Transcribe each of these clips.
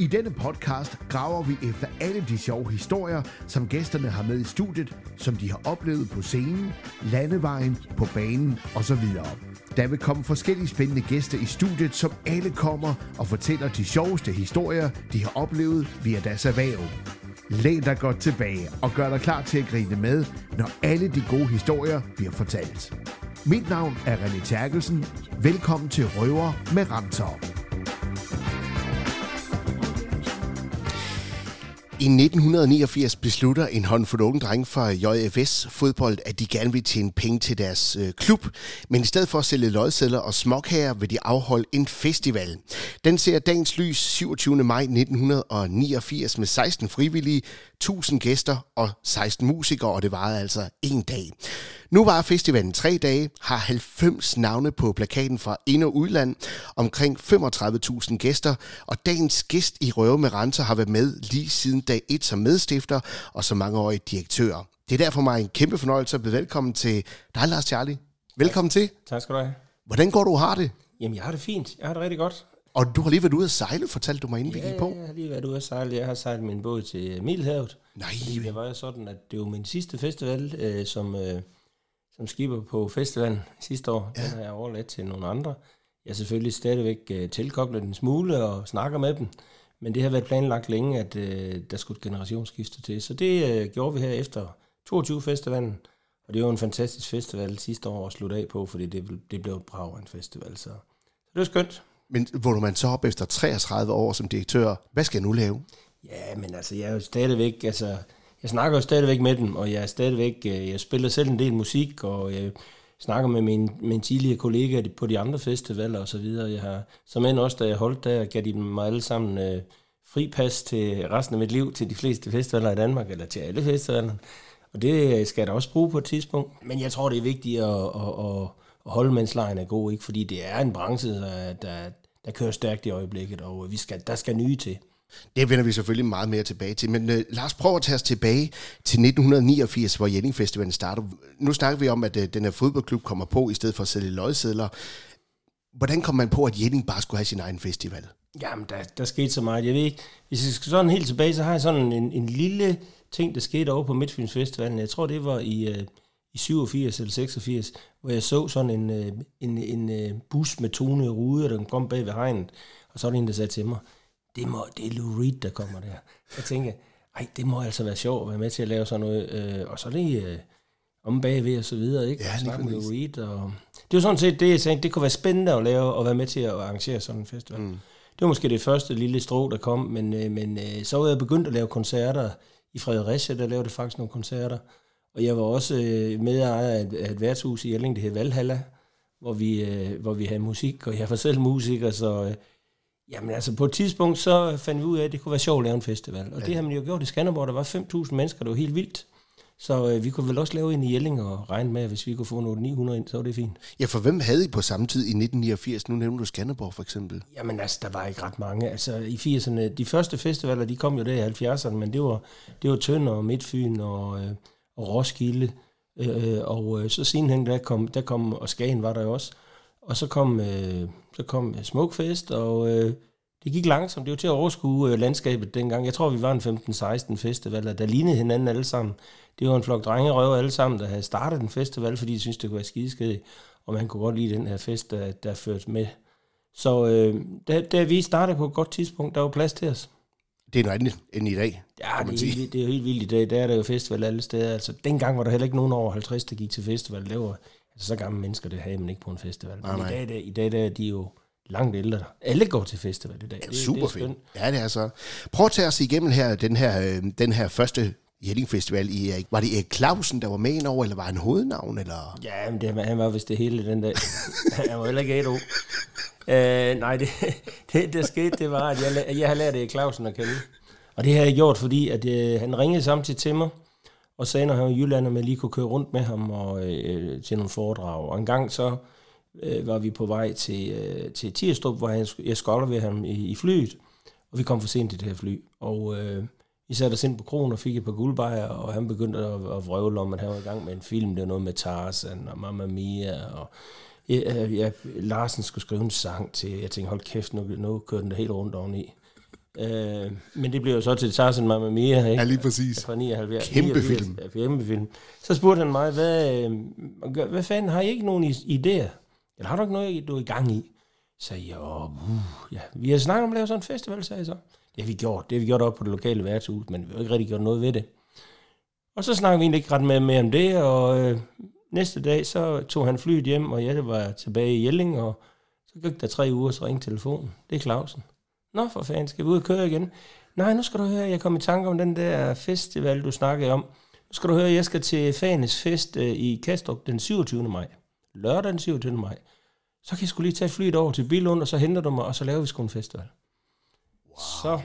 I denne podcast graver vi efter alle de sjove historier, som gæsterne har med i studiet, som de har oplevet på scenen, landevejen, på banen osv. Der vil komme forskellige spændende gæster i studiet, som alle kommer og fortæller de sjoveste historier, de har oplevet via deres erhverv. Læn dig godt tilbage og gør dig klar til at grine med, når alle de gode historier bliver fortalt. Mit navn er René Terkelsen. Velkommen til Røver med Ramtor. I 1989 beslutter en håndfuld unge drenge fra JFS fodbold, at de gerne vil tjene penge til deres øh, klub, men i stedet for at sælge lodsedler og småkager, vil de afholde en festival. Den ser dagens lys 27. maj 1989 med 16 frivillige, 1000 gæster og 16 musikere, og det varede altså en dag. Nu var festivalen tre dage, har 90 navne på plakaten fra ind- og udland, omkring 35.000 gæster, og dagens gæst i Røve med Renser har været med lige siden dag 1 som medstifter og som mangeårig direktør. Det er derfor mig en kæmpe fornøjelse at byde velkommen til dig, Lars Charlie. Velkommen til. Tak skal du have. Hvordan går du har det? Jamen, jeg har det fint. Jeg har det rigtig godt. Og du har lige været ude at sejle, fortalte du mig, inden vi gik på. jeg har lige været ude at sejle. Jeg har sejlet min båd til Middelhavet. Nej. Fordi det var jo sådan, at det var min sidste festival, øh, som, øh, som skipper på festivalen sidste år. Ja. Den har jeg overladt til nogle andre. Jeg er selvfølgelig stadigvæk øh, tilkoblet en smule og snakker med dem. Men det har været planlagt længe, at øh, der skulle et generationsskifte til. Så det øh, gjorde vi her efter 22 festivalen. Og det var en fantastisk festival sidste år at slutte af på, fordi det, det blev brav en festival. Så, så det var skønt. Men vågner man så op efter 33 år som direktør? Hvad skal jeg nu lave? Ja, men altså, jeg er jo stadigvæk, altså, jeg snakker jo stadigvæk med dem, og jeg er stadigvæk, øh, jeg spiller selv en del musik, og jeg snakker med mine, mine tidligere kollegaer på de andre festivaler og så videre. Jeg har, som end også, da jeg holdt der, gav de mig alle sammen øh, fripas til resten af mit liv, til de fleste festivaler i Danmark, eller til alle festivaler. Og det skal jeg da også bruge på et tidspunkt. Men jeg tror, det er vigtigt at, at, at, at holde, mens lejen er god, ikke? fordi det er en branche, der, der, der kører stærkt i øjeblikket, og vi skal, der skal nye til. Det vender vi selvfølgelig meget mere tilbage til. Men uh, lad os prøve at tage os tilbage til 1989, hvor Jelling Festivalen starter. Nu snakker vi om, at uh, den her fodboldklub kommer på, i stedet for at sælge løgsedler. Hvordan kom man på, at Jelling bare skulle have sin egen festival? Jamen, der, der skete så meget. Jeg ved ikke, hvis jeg skal sådan helt tilbage, så har jeg sådan en, en lille ting, der skete over på Midtfyns Festivalen. Jeg tror, det var i, uh, i 87 eller 86, hvor jeg så sådan en, en, en, en bus med tone rude, der kom bag ved hegnet, og så var der en, der sagde til mig, det, må, det er Lou Reed, der kommer der. Jeg tænker, ej, det må altså være sjovt at være med til at lave sådan noget. Øh, og så lige øh, om bagved og så videre, ikke? Ja, Snakke med Lou Reed. Og... Det var sådan set det, jeg tænkte, det kunne være spændende at lave og være med til at arrangere sådan en festival. Mm. Det var måske det første lille strå, der kom, men, øh, men øh, så var jeg begyndt at lave koncerter i Fredericia, der lavede faktisk nogle koncerter. Og jeg var også øh, medejer af et, af et værtshus i Jelling, det hed Valhalla, hvor vi, øh, hvor vi havde musik, og jeg var selv musiker, så... Øh, Jamen altså, på et tidspunkt, så fandt vi ud af, at det kunne være sjovt at lave en festival. Og ja. det har man jo gjort i Skanderborg. Der var 5.000 mennesker, det var helt vildt. Så øh, vi kunne vel også lave en i Jelling og regne med, at hvis vi kunne få nogle 900 ind, så var det fint. Ja, for hvem havde I på samme tid i 1989? Nu nævner du Skanderborg for eksempel. Jamen altså, der var ikke ret mange. Altså i 80'erne, de første festivaler, de kom jo der i 70'erne, men det var, det var Tønder og Midtfyn og, øh, og Roskilde. Øh, og øh, så sidenhen, der kom, der kom, og Skagen var der jo også. Og så kom, øh, så kom øh, Smokefest, og... Øh, det gik langsomt. Det var til at overskue øh, landskabet dengang. Jeg tror, vi var en 15-16 festivaler, der lignede hinanden alle sammen. Det var en flok drengerøver alle sammen, der havde startet en festival, fordi de syntes, det kunne være skideskædigt, og man kunne godt lide den her fest, der, der førte med. Så øh, da, da vi startede på et godt tidspunkt, der var plads til os. Det er noget andet end i dag, Ja, det er, det er jo helt vildt i dag. Der er der jo festival alle steder. Altså, dengang var der heller ikke nogen over 50, der gik til festival. Det var altså, så gamle mennesker, det havde man ikke på en festival. Men nej, nej. i dag, der, i dag der er de jo langt ældre. Alle går til festival i dag. Ja, super det, det fedt. Ja, det er så. Prøv at tage os igennem her, den her, øh, den her første Jelling Festival i Erik. Var det Erik Clausen, der var med over, eller var han hovednavn? Eller? Ja, men det, han var vist det hele den dag. han var heller ikke ædru. Uh, øh, nej, det, det, der skete, det var, at jeg, jeg har lært Erik Clausen at kende. Og det har jeg gjort, fordi at, uh, han ringede samtidig til mig, og sagde, når han var i Jylland, at man lige kunne køre rundt med ham og, uh, til nogle foredrag. Og en gang så øh, var vi på vej til, øh, til Tirstrup, hvor jeg, jeg skulle ved ham i, i flyet, og vi kom for sent til det her fly. Og øh, vi satte os ind på kronen og fik et par guldbejer, og han begyndte at, at vrøvle om, at han var i gang med en film. Det var noget med Tarzan og Mamma Mia, og ja, ja, Larsen skulle skrive en sang til, jeg tænkte, hold kæft, nu, nu kører den der helt rundt oveni. Øh, men det blev jo så til Tarzan Mamma Mia, ikke? Ja, lige præcis. Fra 79. Kæmpe 89, film. Ja, kæmpe film. Så spurgte han mig, hvad, øh, hvad fanden, har I ikke nogen idéer? Eller har du ikke noget, du er i gang i? Så sagde jeg, jo, uh, ja, vi har snakket om at lave sådan en festival, sagde jeg så. Det har vi gjort. Det har vi gjort op på det lokale værtshus, men vi har ikke rigtig gjort noget ved det. Og så snakkede vi egentlig ikke ret meget mere om det, og øh, næste dag, så tog han flyet hjem, og jeg var tilbage i Jelling, og så gik der tre uger, så ringte telefonen. Det er Clausen. Nå, for fanden, skal vi ud og køre igen? Nej, nu skal du høre, jeg kom i tanke om den der festival, du snakkede om. Nu skal du høre, jeg skal til Fanes Fest øh, i Kastrup den 27. maj. Lørdag den 27. maj. Så kan jeg skulle lige tage flyet over til Bilund, og så henter du mig, og så laver vi sgu en festival. Så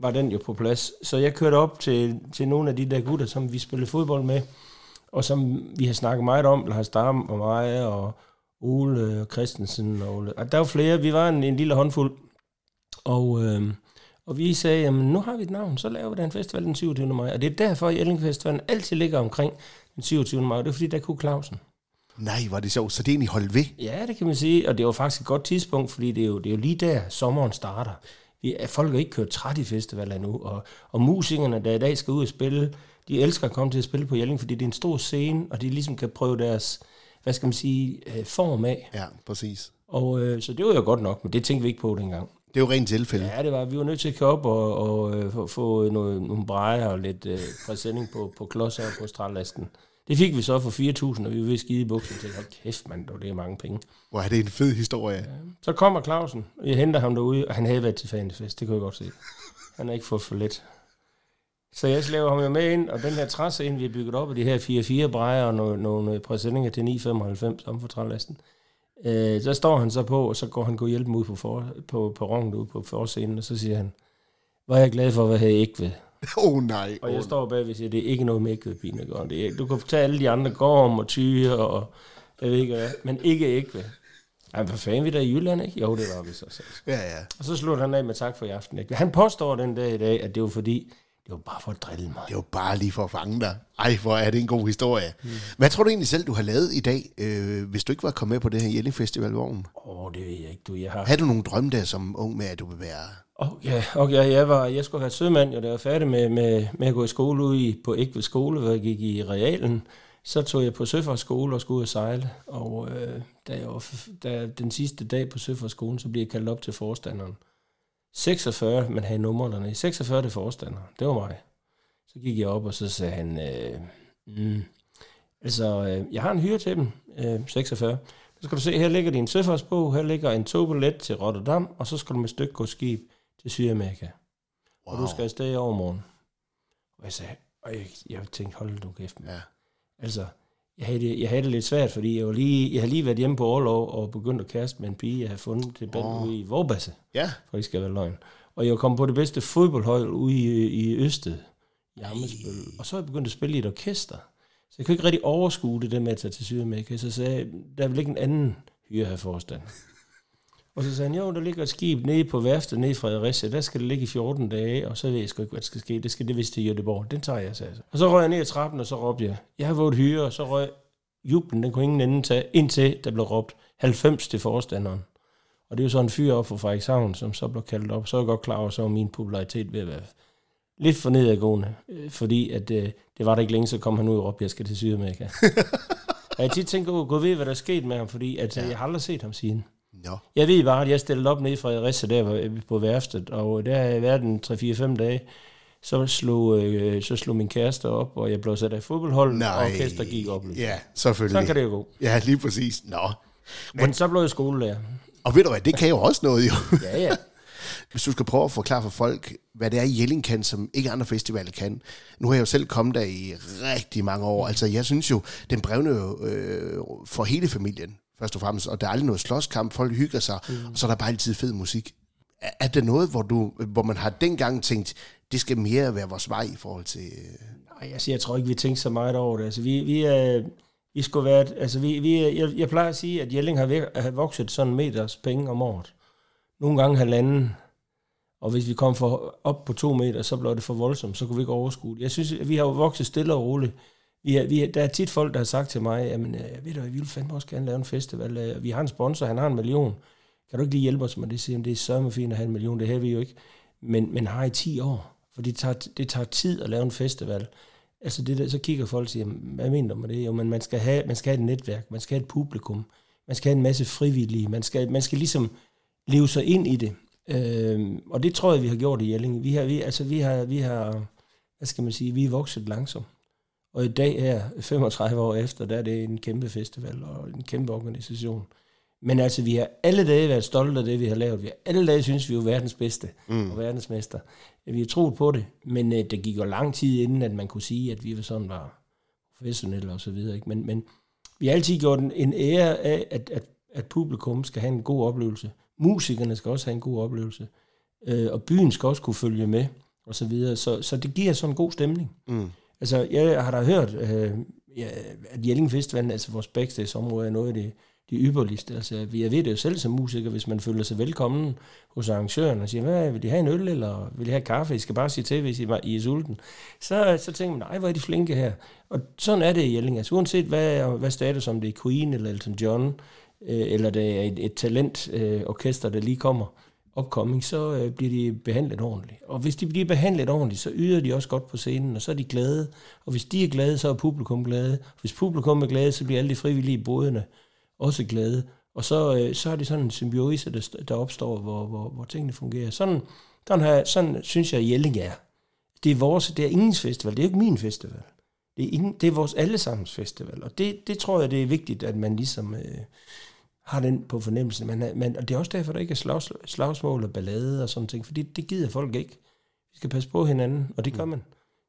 var den jo på plads. Så jeg kørte op til, til nogle af de der gutter, som vi spillede fodbold med, og som vi har snakket meget om, Lars Dam og mig, og Ole Christensen. Og, Ole. og der var flere, vi var en, en lille håndfuld. Og, øh, og vi sagde, jamen nu har vi et navn, så laver vi da en festival den 27. maj. Og det er derfor, at Jelling Festivalen altid ligger omkring den 27. maj. Det er fordi, der kunne Clausen. Nej, var det sjovt. Så det er egentlig holdt ved. Ja, det kan man sige, og det var faktisk et godt tidspunkt, fordi det er jo, det er jo lige der, sommeren starter. Er- folk har ikke kørt træt i festivaler endnu, og, og musikerne, der i dag skal ud og spille, de elsker at komme til at spille på Jelling, fordi det er en stor scene, og de ligesom kan prøve deres, hvad skal man sige, øh, form af. Ja, præcis. Og øh, så det var jo godt nok, men det tænkte vi ikke på dengang. Det er jo rent tilfælde. Ja, det var, vi var nødt til at køre op og, og øh, få, noget, nogle brejer og lidt øh, præsending på, på klodser på strandlasten. Det fik vi så for 4.000, og vi var ved skide i buksen. Jeg tænkte, hold kæft mand, det er mange penge. Hvor er det en fed historie. Så kommer Clausen, og jeg henter ham derude, og han havde været til Fanefest, det kunne jeg godt se. Han har ikke fået for lidt. Så jeg slæver ham jo med ind, og den her træscene, vi har bygget op, og de her 4-4 brejer og nogle, nogle præsendinger til 9,95 om for trælasten. Øh, så står han så på, og så går han gå hjælpe ud på, for, på perronen ude på forscenen, og så siger han, hvor er jeg glad for at være her i Ægved. Åh oh, nej. Og jeg står bagved og siger, det er ikke noget med Ægved, Pinegården. Det er, du kan tage alle de andre Gorm og Tyre og jeg ved ikke hvad, men ikke Ægved. Ej, hvad fanden vi der i Jylland, ikke? Jo, det var vi så. så. Ja, ja. Og så slutter han af med tak for i aften. Ikke? Han påstår den dag i dag, at det var fordi, det var bare for at drille mig. Det var bare lige for at fange dig. Ej, hvor er det en god historie. Mm. Hvad tror du egentlig selv, du har lavet i dag, øh, hvis du ikke var kommet med på det her Jelling Festival-vogn? Åh, oh, det ved jeg ikke, du. Jeg har... Havde du nogle drømme der som ung med, at du vil være... Okay, okay, jeg, var, jeg skulle have sømand, og da jeg var færdig med, med, med at gå i skole ude i, på Ægve skole, hvor jeg gik i realen, så tog jeg på søfartsskole og skulle ud og sejle. Og øh, da jeg var, da den sidste dag på søfartsskolen, så blev jeg kaldt op til forstanderen. 46, man havde numrene i 46 det forstander. Det var mig. Så gik jeg op, og så sagde han, øh, mm, altså, øh, jeg har en hyre til dem, øh, 46. Så skal du se, her ligger din søfartsbog, her ligger en togbillet til Rotterdam, og så skal du med stykke gå skib til Sydamerika. Wow. Og du skal afsted i overmorgen. Og jeg sagde, og jeg, jeg tænkte, hold nu kæft. Ja. Altså, jeg havde, det, jeg havde det lidt svært, fordi jeg, var lige, jeg havde lige været hjemme på overlov og begyndt at kæreste med en pige, jeg havde fundet til band Åh. ude i Vorbasse, Ja, for det skal være løgn. Og jeg kom på det bedste fodboldhold ude i, i Østed, i Amesbøl. Og så er jeg begyndt at spille i et orkester. Så jeg kunne ikke rigtig overskue det der med at tage til Sydamerika. Så sagde jeg, der er vel ikke en anden hyre her forstand. Og så sagde han, jo, der ligger et skib nede på værftet nede i Fredericia, der skal det ligge i 14 dage, og så ved jeg sgu ikke, hvad der skal ske. Det skal det vist til Göteborg. Den tager jeg, sagde jeg så. Og så røg jeg ned ad trappen, og så råbte jeg, jeg har fået hyre, og så røg jublen, den kunne ingen ende tage, indtil der blev råbt 90 til forstanderen. Og det er jo sådan en fyr op fra Frederikshavn, som så blev kaldt op. Så er jeg godt klar over, så min popularitet ved at være lidt for nedadgående, øh, fordi at, øh, det var der ikke længe, så kom han ud og råbte, jeg skal til Sydamerika. og jeg tit tænker, gå ved, hvad der er sket med ham, fordi at, ja. jeg har aldrig set ham siden. Nå. Jeg ved bare, at jeg stillede op nede i Fredericia, der på værftet, og der har jeg været en 3-4-5 dage. Så slog, øh, så slog min kæreste op, og jeg blev sat af fodboldhold, og Nej. orkester gik op. Ja, selvfølgelig. Sådan kan det jo gå. Ja, lige præcis. Nå. Men så blev jeg skolelærer. Og ved du hvad, det kan jo også noget jo. Ja, ja. Hvis du skal prøve at forklare for folk, hvad det er, Jelling kan, som ikke andre festivaler kan. Nu har jeg jo selv kommet der i rigtig mange år. Altså, jeg synes jo, den brevne jo øh, for hele familien, først og fremmest. Og der er aldrig noget slåskamp, folk hygger sig, mm. og så er der bare altid fed musik. Er, er det noget, hvor, du, hvor man har dengang tænkt, det skal mere være vores vej i forhold til... Øh, Ej, altså, jeg tror ikke, vi tænkte så meget over det. Altså, vi, vi, er, vi skulle være, altså, vi, vi, er- jeg, jeg plejer at sige, at Jelling har, væk, har vokset sådan en meters penge om året. Nogle gange halvanden. Og hvis vi kom for, op på to meter, så blev det for voldsomt, så kunne vi ikke overskue det. Jeg synes, at vi har jo vokset stille og roligt. Vi er, vi er, der er tit folk, der har sagt til mig, jamen, øh, ved du vi vil fandme også gerne lave en festival. Øh, vi har en sponsor, han har en million. Kan du ikke lige hjælpe os med det? Siger, det er sørme fint at have en million, det har vi jo ikke. men, men har i 10 år. For det tager, det tager tid at lave en festival. Altså det der, så kigger folk og siger, hvad mener du med det? Jo, men man skal, have, man skal have et netværk, man skal have et publikum, man skal have en masse frivillige, man skal, man skal ligesom leve sig ind i det. Øh, og det tror jeg, vi har gjort i Jelling. Vi har, vi, altså, vi har, vi har, hvad skal man sige, vi er vokset langsomt. Og i dag her, 35 år efter, der er det en kæmpe festival og en kæmpe organisation. Men altså, vi har alle dage været stolte af det, vi har lavet. Vi har alle dage synes vi er verdens bedste mm. og verdensmester. Vi har troet på det, men uh, det gik jo lang tid inden, at man kunne sige, at vi var sådan var professionelle og så videre. Ikke? Men, men vi har altid gjort en, en ære af, at, at, at publikum skal have en god oplevelse. Musikerne skal også have en god oplevelse. Uh, og byen skal også kunne følge med, og så videre. Så, så det giver sådan en god stemning. Mm. Altså, jeg har da hørt, øh, ja, at Jelling Festival, altså vores backstage-område, er noget af det de ypperligste. Altså, jeg ved det jo selv som musiker, hvis man føler sig velkommen hos arrangøren og siger, hvad, vil de have en øl, eller vil de have kaffe? I skal bare sige til, hvis I, I er sulten. Så, så tænker man, nej, hvor er de flinke her. Og sådan er det i Jelling. Altså, uanset hvad, hvad status, om det er Queen eller Elton John, øh, eller det er et, et talentorkester, øh, der lige kommer, opkoming, så øh, bliver de behandlet ordentligt. Og hvis de bliver behandlet ordentligt, så yder de også godt på scenen, og så er de glade. Og hvis de er glade, så er publikum glade. Hvis publikum er glade, så bliver alle de frivillige i bodene også glade. Og så, øh, så er det sådan en symbiose, der, der opstår, hvor, hvor, hvor tingene fungerer. Sådan, sådan, her, sådan synes jeg, Jelling er. Det er vores, det er ingens festival, det er ikke min festival. Det er, ingen, det er vores allesammens festival, og det, det tror jeg, det er vigtigt, at man ligesom øh, har den på fornemmelsen. Man, man, og det er også derfor, der ikke er slags, slagsmål og ballade og sådan ting, for det, gider folk ikke. Vi skal passe på hinanden, og det gør man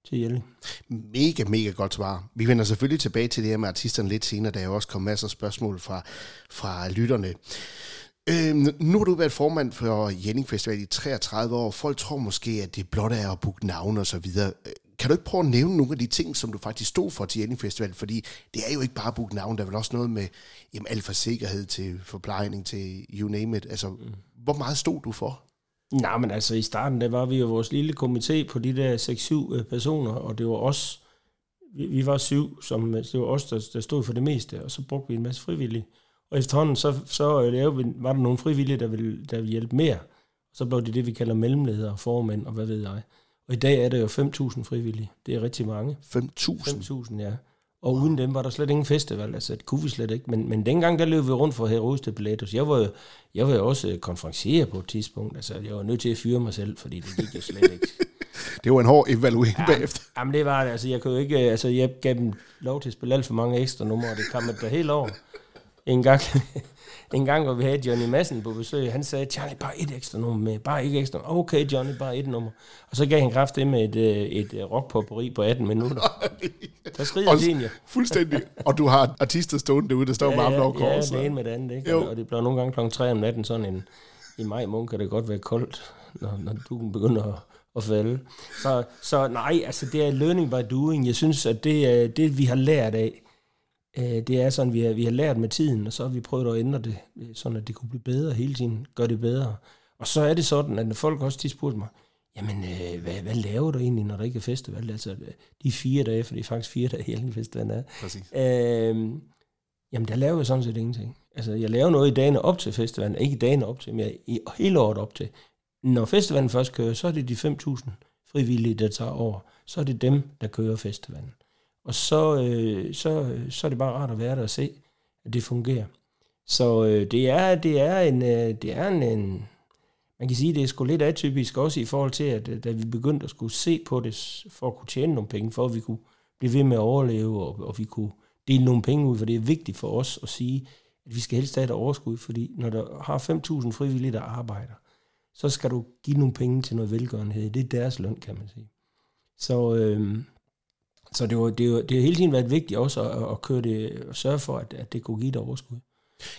til Jelling. Mega, mega godt svar. Vi vender selvfølgelig tilbage til det her med artisterne lidt senere, da jeg også kom masser af spørgsmål fra, fra lytterne. Øhm, nu har du været formand for Jelling Festival i 33 år. Folk tror måske, at det blot er at booke navn og så videre. Kan du ikke prøve at nævne nogle af de ting, som du faktisk stod for til Jelling Festival? Fordi det er jo ikke bare at booke navn, der er vel også noget med jamen, alt fra sikkerhed til forplejning til you name it. Altså, mm. hvor meget stod du for? Nej, men altså i starten, der var vi jo vores lille komité på de der 6-7 øh, personer, og det var os, vi, vi var syv, som, det var os, der, der stod for det meste, og så brugte vi en masse frivillige. Og efterhånden, så, så øh, lavede vi, var der nogle frivillige, der ville, der ville hjælpe mere. Så blev det det, vi kalder mellemledere, formænd og hvad ved jeg. Og i dag er der jo 5.000 frivillige. Det er rigtig mange. 5.000? 5.000, ja. Og wow. uden dem var der slet ingen festival, altså det kunne vi slet ikke. Men, men dengang der løb vi rundt for Heroes de Pilatus. Jeg var, jeg var jo også konferencier på et tidspunkt. Altså jeg var nødt til at fyre mig selv, fordi det gik jo slet ikke. det var en hård evaluering ja, bagefter. Jamen det var det. Altså jeg kunne jo ikke, altså jeg gav dem lov til at spille alt for mange ekstra numre, og det kom der helt over. En gang, en gang, hvor vi havde Johnny Madsen på besøg, han sagde, Charlie, bare et ekstra nummer med, bare ikke ekstra Okay, Johnny, bare et nummer. Og så gav han kraft det med et, øh, et øh, rockpopperi på 18 minutter. Der skrider din, ja. Fuldstændig. Og du har artister stående derude, der står ja, med armen over. Ja, det ene med det andet, ikke? Jo. Og det bliver nogle gange kl. 3 om natten, sådan en, i maj måned kan det godt være koldt, når, når du begynder at, at falde. Så, så nej, altså det er learning by doing. Jeg synes, at det er det, vi har lært af, det er sådan, vi har, vi har lært med tiden, og så har vi prøvet at ændre det, øh, sådan at det kunne blive bedre hele tiden, gøre det bedre. Og så er det sådan, at når folk også tit spurgte mig, jamen, øh, hvad, hvad laver du egentlig, når der ikke er festival? Altså, de fire dage, for det er faktisk fire dage, hele festivalen er. Præcis. Øh, jamen, der laver jeg sådan set ingenting. Altså, jeg laver noget i dagene op til festivalen, ikke i dagene op til, men i hele året op til. Når festivalen først kører, så er det de 5.000 frivillige, der tager over. Så er det dem, der kører festivalen. Og så, øh, så, så er det bare rart at være der og se, at det fungerer. Så øh, det er, det er en, øh, det er en, en, man kan sige, det er sgu lidt atypisk også i forhold til, at øh, da vi begyndte at skulle se på det, for at kunne tjene nogle penge, for at vi kunne blive ved med at overleve, og, og vi kunne dele nogle penge ud, for det er vigtigt for os at sige, at vi skal helst have et overskud, fordi når der har 5.000 frivillige, der arbejder, så skal du give nogle penge til noget velgørenhed. Det er deres løn, kan man sige. Så, øh, så det, var, det, var, det har hele tiden været vigtigt også at, at køre det, og sørge for, at, at det kunne give et overskud.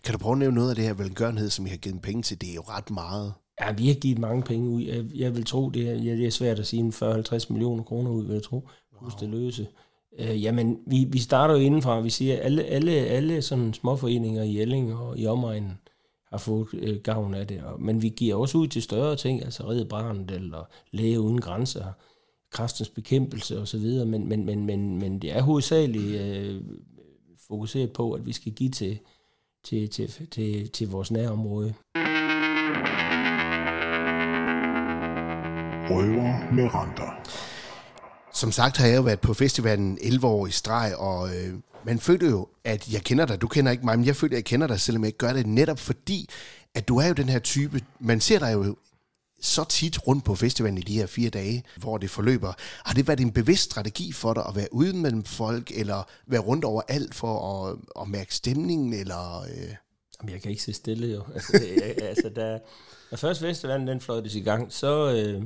Kan du prøve at nævne noget af det her velgørenhed, som I har givet penge til? Det er jo ret meget. Ja, vi har givet mange penge ud. Jeg, jeg vil tro, det er, det er svært at sige 40-50 millioner kroner ud, vil jeg tro. Wow. det løse. Uh, jamen, vi, vi starter jo indenfra. Vi siger, at alle, alle, alle sådan småforeninger i Jelling og i omegnen har fået uh, gavn af det. Og, men vi giver også ud til større ting, altså Red Brandt eller Læge Uden Grænser kræftens bekæmpelse osv., men, men, men, men, men det er hovedsageligt øh, fokuseret på, at vi skal give til, til, til, til, til vores nærområde. Røver med renter. Som sagt har jeg jo været på festivalen 11 år i streg, og øh, man føler jo, at jeg kender dig. Du kender ikke mig, men jeg føler, at jeg kender dig, selvom jeg ikke gør det. Netop fordi, at du er jo den her type, man ser dig jo så tit rundt på festivalen i de her fire dage, hvor det forløber. Har det været en bevidst strategi for dig at være ude mellem folk, eller være rundt over alt for at, at mærke stemningen, eller... Øh... Jamen, jeg kan ikke se stille jo. Altså, jeg, altså da, først festivalen den fløjtes i gang, så, øh,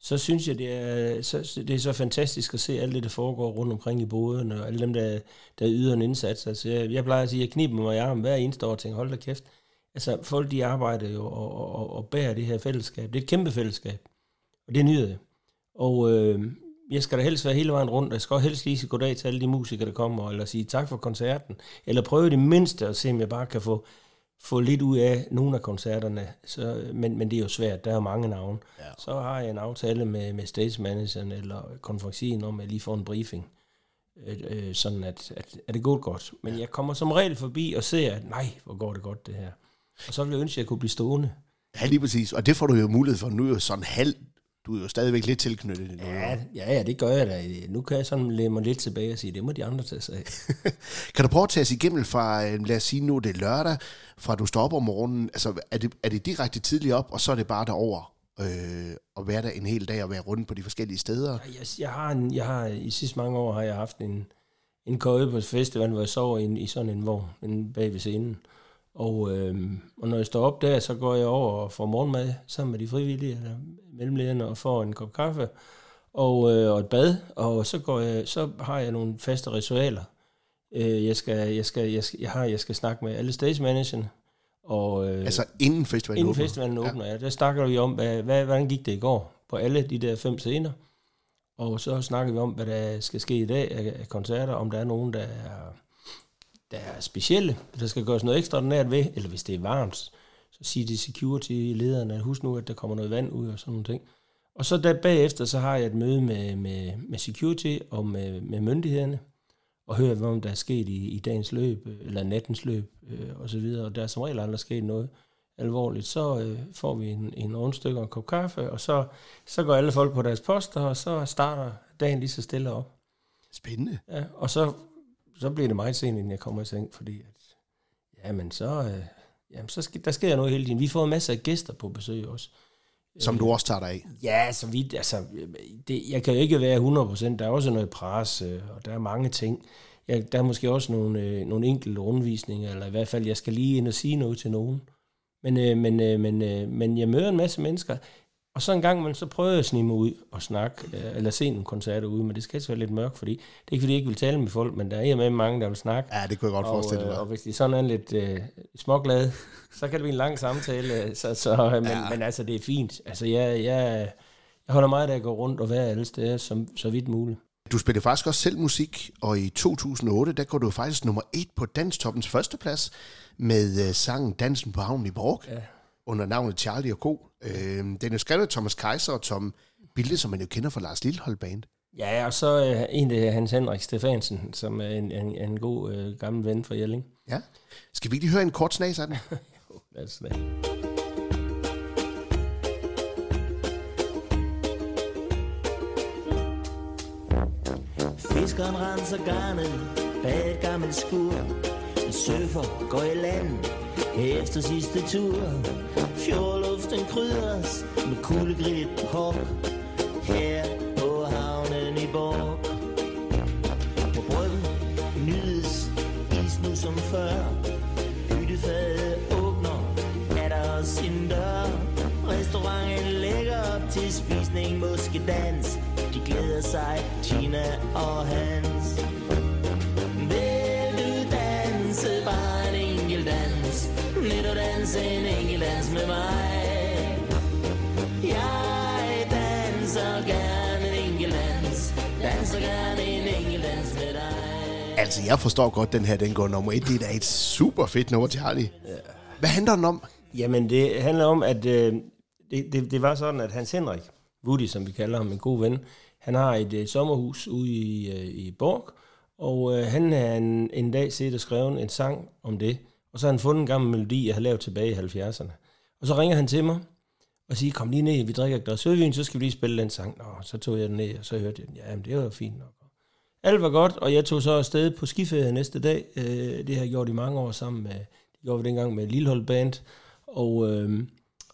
så synes jeg, det er, så, det er så fantastisk at se alt det, der foregår rundt omkring i båden, og alle dem, der, der yder en indsats. Altså, jeg, jeg plejer at sige, at jeg kniber mig i armen hver eneste år og tænker, hold da kæft. Altså, folk de arbejder jo og, og, og bærer det her fællesskab. Det er et kæmpe fællesskab, og det nyder jeg. Og øh, jeg skal da helst være hele vejen rundt, jeg skal også helst lige sige goddag til alle de musikere, der kommer, eller sige tak for koncerten, eller prøve det mindste at se, om jeg bare kan få få lidt ud af nogle af koncerterne, så, men, men det er jo svært, der er mange navne. Ja. Så har jeg en aftale med, med stage manageren eller konferencien om, at jeg lige får en briefing, øh, øh, sådan at, at, at det går godt. Men ja. jeg kommer som regel forbi og ser, at nej, hvor går det godt det her. Og så vil jeg ønske, at jeg kunne blive stående. Ja, lige præcis. Og det får du jo mulighed for. Nu er jo sådan halv du er jo stadigvæk lidt tilknyttet. Ja, ja, ja, det gør jeg da. Nu kan jeg sådan lægge mig lidt tilbage og sige, det må de andre tage sig af. kan du prøve at tage os igennem fra, øh, lad os sige nu, det er lørdag, fra du står op om morgenen, altså er det, er det direkte tidligt op, og så er det bare derover øh, at være der en hel dag og være rundt på de forskellige steder? Jeg, jeg, har, en, jeg har i sidste mange år har jeg haft en, en køje på festivalen, hvor jeg sover i, i sådan en vogn en bag ved scenen. Og, øh, og når jeg står op der, så går jeg over og får morgenmad sammen med de frivillige, eller mellemlederne, og får en kop kaffe og, øh, og et bad. Og så, går jeg, så har jeg nogle faste ritualer. Øh, jeg, skal, jeg, skal, jeg, skal, jeg, har, jeg skal snakke med alle stage managerne. Og, øh, altså inden festivalen inden åbner? festivalen åbner, ja. ja. Der snakker vi om, hvad, hvad, hvordan gik det i går på alle de der fem scener. Og så snakker vi om, hvad der skal ske i dag af, af koncerter, om der er nogen, der er der er specielle, der skal gøres noget ekstraordinært ved, eller hvis det er varmt, så siger de security-lederne, husk nu, at der kommer noget vand ud og sådan nogle ting. Og så der bagefter, så har jeg et møde med, med, med security og med, med myndighederne, og hører, hvad der er sket i, i dagens løb, eller nattens løb, øh, og så videre. Og der er som regel aldrig sket noget alvorligt. Så øh, får vi en, en rundstykke og en kop kaffe, og så, så går alle folk på deres poster, og så starter dagen lige så stille op. Spændende. Ja, og så så bliver det meget sent, inden jeg kommer i seng, fordi at, jamen så, øh, jamen så skal, der sker noget hele tiden. Vi får masser af gæster på besøg også. Som du også tager dig af? Ja, så vidt, altså, det, jeg kan jo ikke være 100%, der er også noget pres, øh, og der er mange ting. Jeg, der er måske også nogle, øh, nogle enkelte rundvisninger, eller i hvert fald, jeg skal lige ind og sige noget til nogen. Men, øh, men, øh, men, øh, men jeg møder en masse mennesker. Og så en gang men så prøver jeg at snige mig ud og snakke, øh, eller se en koncert ude, men det skal være lidt mørkt, fordi det er ikke fordi, jeg ikke vil tale med folk, men der er med mange, der vil snakke. Ja, det kunne jeg godt og, forestille mig. Og hvis de sådan er lidt øh, småglade, så kan det blive en lang samtale, så, så, men, ja. men altså, det er fint. Altså, jeg, jeg, jeg holder meget af at gå rundt og være alle steder, som, så vidt muligt. Du spiller faktisk også selv musik, og i 2008, der går du faktisk nummer et på Danstoppens førsteplads med øh, sangen Dansen på havnen i Borg. Ja under navnet Charlie og Co. Øh, den er skrevet af Thomas Kaiser og Tom Bilde, som man jo kender fra Lars Lillehold Band. Ja, og så øh, en af Hans Henrik Stefansen, som er en, en, en god øh, gammel ven for Jelling. Ja. Skal vi lige høre en kort snas af den? jo, lad os det. Fiskeren renser garnet bag et gammelt skur. En surfer går i land efter sidste tur Fjordluften krydres med kuldegridt hop Her på havnen i Borg. På bryggen nydes is nu som før. Hyttefadet åbner, er der også en dør. Restauranten lægger op til spisning, måske dans De glæder sig, Tina og Hans. Lidt at danse en enkelt dans med mig Jeg danser gerne en enkelt dans Danser gerne en enkelt dans med dig Altså, jeg forstår godt, den her den går nummer et. Det er da et super fedt nummer, Charlie. Ja. Hvad handler den om? Jamen, det handler om, at øh, det, det, det var sådan, at Hans Henrik, Woody, som vi kalder ham, en god ven, han har et øh, sommerhus ude i, øh, i Borg, og øh, han har en, en dag set og skrevet en sang om det. Og så har han fundet en gammel melodi, jeg havde lavet tilbage i 70'erne. Og så ringer han til mig, og siger, kom lige ned, vi drikker et glas sødvin, så skal vi lige spille den sang. Nå, så tog jeg den ned, og så hørte jeg den. Ja, men det var fint nok. Alt var godt, og jeg tog så afsted på skiferie næste dag. Øh, det har jeg gjort i mange år sammen med, det gjorde vi dengang med Lillehold Band, og, øh,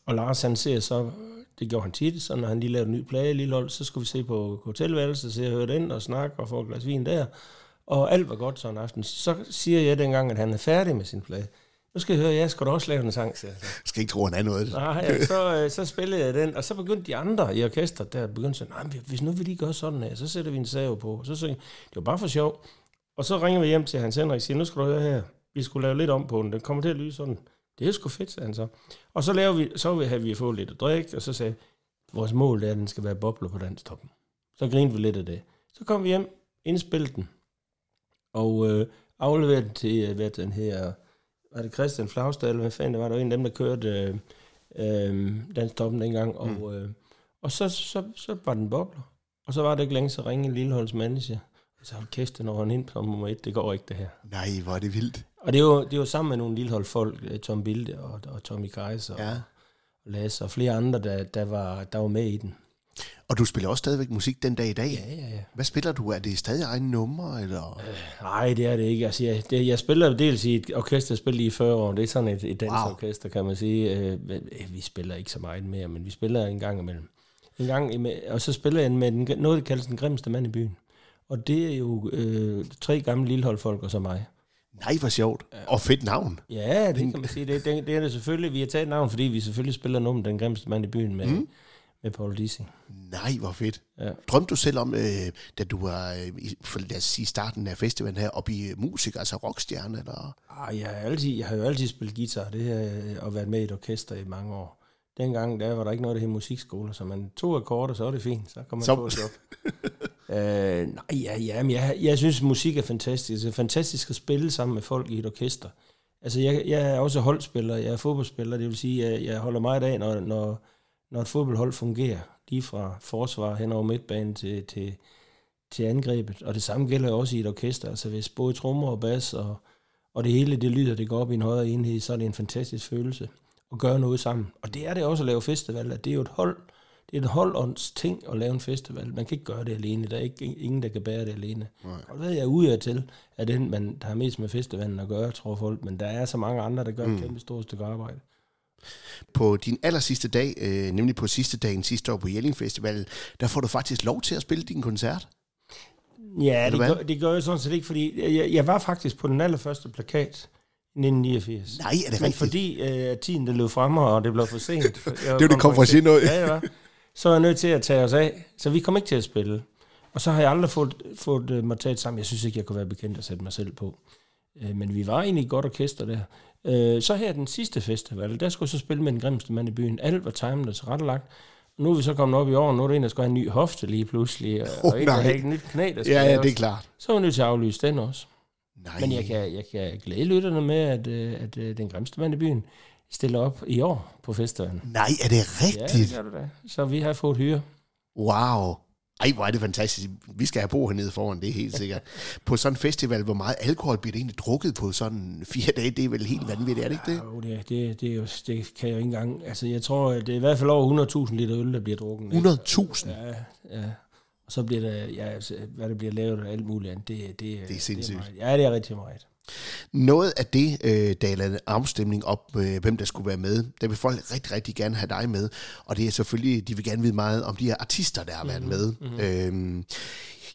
og Lars han ser så, det gjorde han tit, så når han lige lavede en ny plade i Lillehold, så skulle vi se på hotelværelset, så jeg hørte ind og snakke og få et glas vin der. Og alt var godt sådan en aften. Så siger jeg dengang, at han er færdig med sin plade. Nu skal jeg høre, jeg skal da også lave en sang, siger jeg så. skal ikke tro, han er noget. Nej, ja, så, øh, så spillede jeg den, og så begyndte de andre i orkestret, der begyndte at sige, nej, hvis nu vi lige gør sådan her, så sætter vi en save på. Så sagde det var bare for sjov. Og så ringer vi hjem til Hans Henrik og siger, nu skal du høre her, vi skulle lave lidt om på den, den kommer til at lyde sådan. Det er sgu fedt, sagde han så. Og så, laver vi, så havde vi fået lidt at drikke, og så sagde vores mål er, at den skal være bobler på danstoppen. Så grinede vi lidt af det. Så kom vi hjem, indspillede den, og øh, afleverede den til, øh, hvad den her, var det Christian Flagstad, eller hvad fanden det var, der var en af dem, der kørte øh, øh, danstoppen dengang, og, mm. øh, og så, så, så var den bobler. Og så var det ikke længe, så ringede Lilleholds manager, så hold kæft, den en ind som nummer et, det går ikke det her. Nej, hvor er det vildt. Og det var, det var sammen med nogle Lillehold folk, øh, Tom Bilde og, og Tommy Kaiser Ja. og, og Lasse og flere andre, der, der, var, der var med i den. Og du spiller også stadigvæk musik den dag i dag. Ja, ja, ja. Hvad spiller du? Er det stadig egne numre? Eller? Nej, det er det ikke. Altså, jeg, det, jeg spiller dels i et orkester, jeg spillede i 40 år. Det er sådan et, et dansorkester, kan man sige. Øh, vi spiller ikke så meget mere, men vi spiller en gang imellem. En gang imellem, og så spiller jeg med den, noget, der kaldes den grimmeste mand i byen. Og det er jo øh, tre gamle lilleholdfolk og så mig. Nej, hvor sjovt. Og fedt navn. Ja, det kan man sige. Det, det, det er det selvfølgelig. Vi har taget navn, fordi vi selvfølgelig spiller nummer Den grimmeste mand i byen med, mm. Med Paul Dissing. Nej, hvor fedt. Ja. Drømte du selv om, øh, da du var øh, i for, lad os sige, starten af festivalen her, at blive musik, altså rockstjerne? Eller? Ah, jeg, har altid, jeg har jo altid spillet guitar det her, og været med i et orkester i mange år. Dengang der var der ikke noget, der hed musikskole, så man tog akkorder, så var det fint. Så kom man Så- på et job. øh, nej, ja, ja, men jeg, jeg synes, musik er fantastisk. Det er fantastisk at spille sammen med folk i et orkester. Altså, jeg, jeg er også holdspiller, jeg er fodboldspiller, det vil sige, jeg, jeg holder meget af, når, når, når et fodboldhold fungerer, lige fra forsvar hen over midtbanen til, til, til angrebet. Og det samme gælder også i et orkester. Altså, hvis både trommer og bas og, og det hele det lyder, det går op i en højere enhed, så er det en fantastisk følelse at gøre noget sammen. Og det er det også at lave festival, at det er jo et hold, det er et holdånds ting at lave en festival. Man kan ikke gøre det alene. Der er ikke ingen, der kan bære det alene. Nej. Og hvad jeg er ude af til, er den, man, der har mest med festivalen at gøre, tror folk. Men der er så mange andre, der gør mm. et kæmpe stort stykke arbejde. På din aller sidste dag, øh, nemlig på sidste dagen sidste år på Jelling Festival, der får du faktisk lov til at spille din koncert. Ja, det gør, det gør jeg sådan set ikke, fordi jeg, jeg var faktisk på den allerførste plakat i 1989. Nej, er det Men rigtigt? fordi øh, tiden det løb frem, og det blev for sent. det var det kom fra sin ud. Ja, var. Så er jeg nødt til at tage os af. Så vi kom ikke til at spille. Og så har jeg aldrig fået, fået uh, mig taget sammen. Jeg synes ikke, jeg kunne være bekendt at sætte mig selv på. Uh, men vi var egentlig et godt orkester der. Uh, så her den sidste festival, der skulle så spille med den grimmeste mand i byen. Alt var timet og tilrettelagt. Nu er vi så kommet op i år, nu er der en, der skal have en ny hofte lige pludselig, og, Åh, og en, der har et nyt knæ, der skal Ja, ja, det er klart. Så er vi nødt til at aflyse den også. Nej. Men jeg kan, jeg kan glæde lytterne med, at, øh, at øh, den grimmeste mand i byen stiller op i år på festivalen. Nej, er det Ja, det rigtigt? gør du da. Så vi har fået hyre. Wow. Ej, hvor er det fantastisk. Vi skal have bo hernede foran, det er helt sikkert. På sådan en festival, hvor meget alkohol bliver det egentlig drukket på sådan fire dage, det er vel helt vanvittigt, er det ikke det? Jo, det, det, det, er jo, det kan jeg jo ikke engang... Altså, jeg tror, det er i hvert fald over 100.000 liter øl, der bliver drukket. 100.000? Ja, ja. Og så bliver der, ja, altså, hvad der bliver lavet og alt muligt andet, det, det, Det er sindssygt. meget. Ja, det er rigtig meget. Noget af det, øh, der er lavet afstemning op, øh, hvem der skulle være med, der vil folk rigtig, rigtig gerne have dig med. Og det er selvfølgelig, de vil gerne vide meget om de her artister, der har været med. Mm-hmm. Øhm,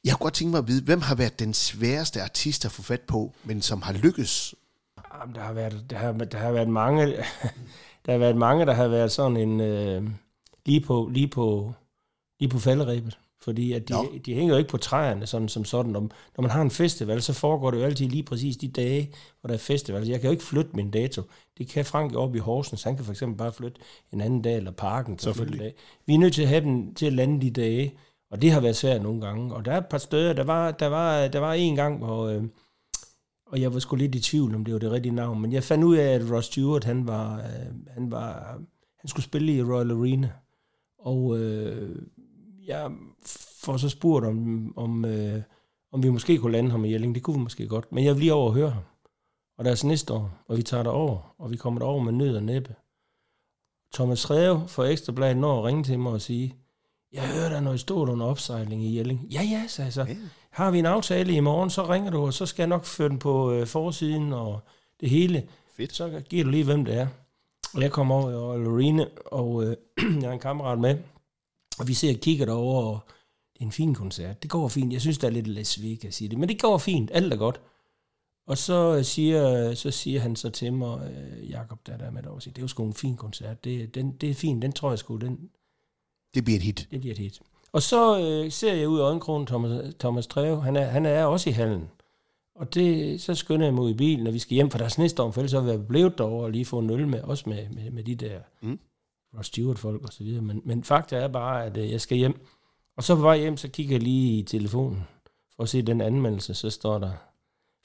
jeg kunne godt tænke mig at vide, hvem har været den sværeste artist at få fat på, men som har lykkes? Jamen, der har været, der har, der har været mange, der har været mange, der har været sådan en, øh, lige på, lige på, lige på falderæbet. Fordi at de, de hænger jo ikke på træerne sådan, som sådan. Når, når man har en festival, så foregår det jo altid lige præcis de dage, hvor der er festival. Jeg kan jo ikke flytte min dato. Det kan Frank op i Horsens. Han kan for eksempel bare flytte en anden dag, eller parken. Kan flytte en dag. Vi er nødt til at have dem til at lande de dage, og det har været svært nogle gange. Og der er et par steder, der var, der var, der var en gang, hvor... Øh, og jeg var sgu lidt i tvivl, om det var det rigtige navn, men jeg fandt ud af, at Ross Stewart, han var, øh, han var, han skulle spille i Royal Arena, og øh, jeg får så spurgt, om, om, øh, om vi måske kunne lande ham i Jelling. Det kunne vi måske godt, men jeg vil lige over og høre ham. Og der er så næste år, og vi tager det over, og vi kommer derover med nød og næppe. Thomas Reve fra Ekstrabladet når at ringe til mig og sige, jeg hører der noget stort under opsejling i Jelling. Ja, ja, sagde jeg så. Ja. Har vi en aftale i morgen, så ringer du, og så skal jeg nok føre den på øh, forsiden og det hele. Fedt. Så giver du lige, hvem det er. Og jeg kommer over, og Lorene, og øh, jeg har en kammerat med, og vi ser og kigger derover, og det er en fin koncert. Det går fint. Jeg synes, der er lidt Las Vegas i det, men det går fint. Alt er godt. Og så siger, så siger han så til mig, øh, Jakob, der, der er med derovre, det er jo sgu en fin koncert. Det, den, det er fint, den tror jeg sgu, den, Det bliver et hit. det bliver et hit. Og så øh, ser jeg ud af øjenkrogen Thomas, Thomas Treve. Han er, han er også i hallen. Og det, så skynder jeg mig ud i bilen, når vi skal hjem, for der er snestorm, for ellers så vil jeg blevet derovre og lige få en øl med, også med, med, med de der Mm. Ross Stewart-folk og så videre. Men, men fakta er bare, at øh, jeg skal hjem. Og så på vej hjem, så kigger jeg lige i telefonen for at se den anmeldelse. Så står der,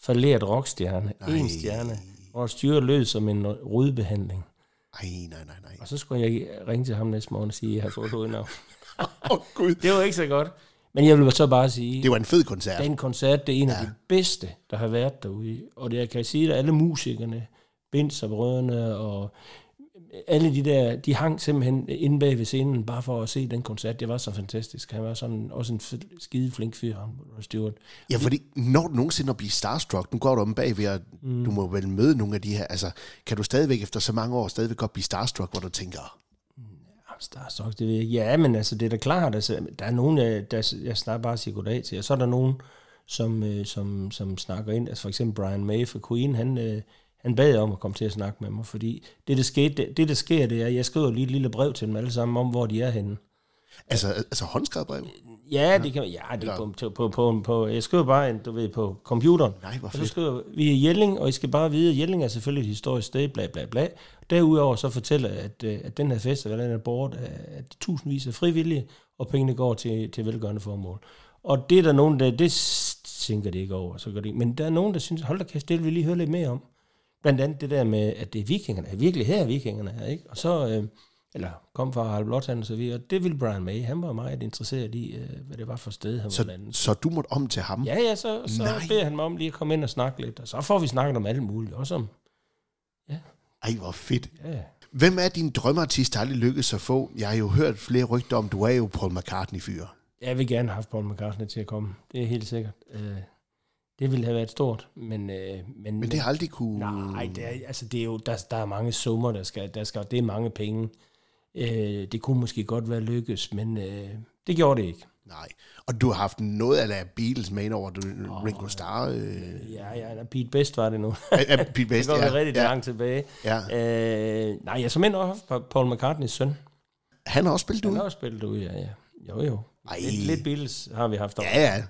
falderet rockstjerne, Nej. en stjerne. Ross Stewart lød som en rødbehandling. Ej, nej, nej, nej. Og så skulle jeg ringe til ham næste morgen og sige, at jeg har fået hovednavn. Oh, Gud. Det var ikke så godt. Men jeg vil så bare sige, Det var en fed koncert. den koncert, det er en af de bedste, der har været derude. Og det, jeg kan sige, at alle musikerne, Binds og brødrene og alle de der, de hang simpelthen inde bag ved scenen, bare for at se den koncert. Det var så fantastisk. Han var sådan også en skide flink fyr, Ross Stewart. Ja, fordi når du nogensinde at blive starstruck, nu går du om bagved, og mm. du må vel møde nogle af de her, altså, kan du stadigvæk efter så mange år stadigvæk godt blive starstruck, hvor du tænker, Starstruck, det ved jeg ikke. Ja, men altså, det er da klart, altså, der er nogen, jeg, der, jeg snakker bare siger goddag til, og så er der nogen, som, øh, som, som snakker ind, altså for eksempel Brian May fra Queen, han, øh, han bad om at komme til at snakke med mig, fordi det, der, skete, det, det, der sker, det er, at jeg skriver lige et lille brev til dem alle sammen om, hvor de er henne. altså, altså håndskrevet brev? Ja, det kan ja, det på, på, på, på, på, jeg skriver bare, en, du ved, på computeren. Nej, hvor Og så fedt. skriver vi er Jelling, og I skal bare vide, at Jelling er selvfølgelig et historisk sted, bla bla bla. Derudover så fortæller at, øh, at den her festival den er bort af de tusindvis af frivillige, og pengene går til, til velgørende formål. Og det er der nogen, der, det tænker de ikke over, så gør de. ikke. Men der er nogen, der synes, hold da kæft, det vil vi lige høre lidt mere om. Blandt andet det der med, at det er vikingerne, at virkelig her er vikingerne her, ikke? Og så, øh, eller kom fra Harald Blåtand og så videre, og det ville Brian May, han var meget interesseret i, øh, hvad det var for sted, han Så, var landet. så du måtte om til ham? Ja, ja, så, så Nej. beder han mig om lige at komme ind og snakke lidt, og så får vi snakket om alt muligt, også om, Ej, hvor fedt. ja, Hvem er din drømmeartist, der aldrig lykkedes at få? Jeg har jo hørt flere rygter om, du er jo Paul McCartney-fyr. jeg vil gerne have haft Paul McCartney til at komme, det er helt sikkert. Øh, det ville have været stort, men... Øh, men, Men det har aldrig kunne... Nej, det er, altså det er jo, der, der er mange summer, der skal, der skal, det er mange penge. Øh, det kunne måske godt være lykkes, men øh, det gjorde det ikke. Nej. Og du har haft noget af Beatles med over, du, oh, Ringo Starr... Øh, Ja, ja, Pete Best var det nu. er Pete det Best, går ja, ja, rigtig ja, langt tilbage. ja. Øh, nej, jeg som end også haft Paul McCartneys søn. Han har også spillet Han ud. har også spillet ud, ja, ja. Jo, jo. Ej. Lidt, lidt Beatles har vi haft over. Ja, ja.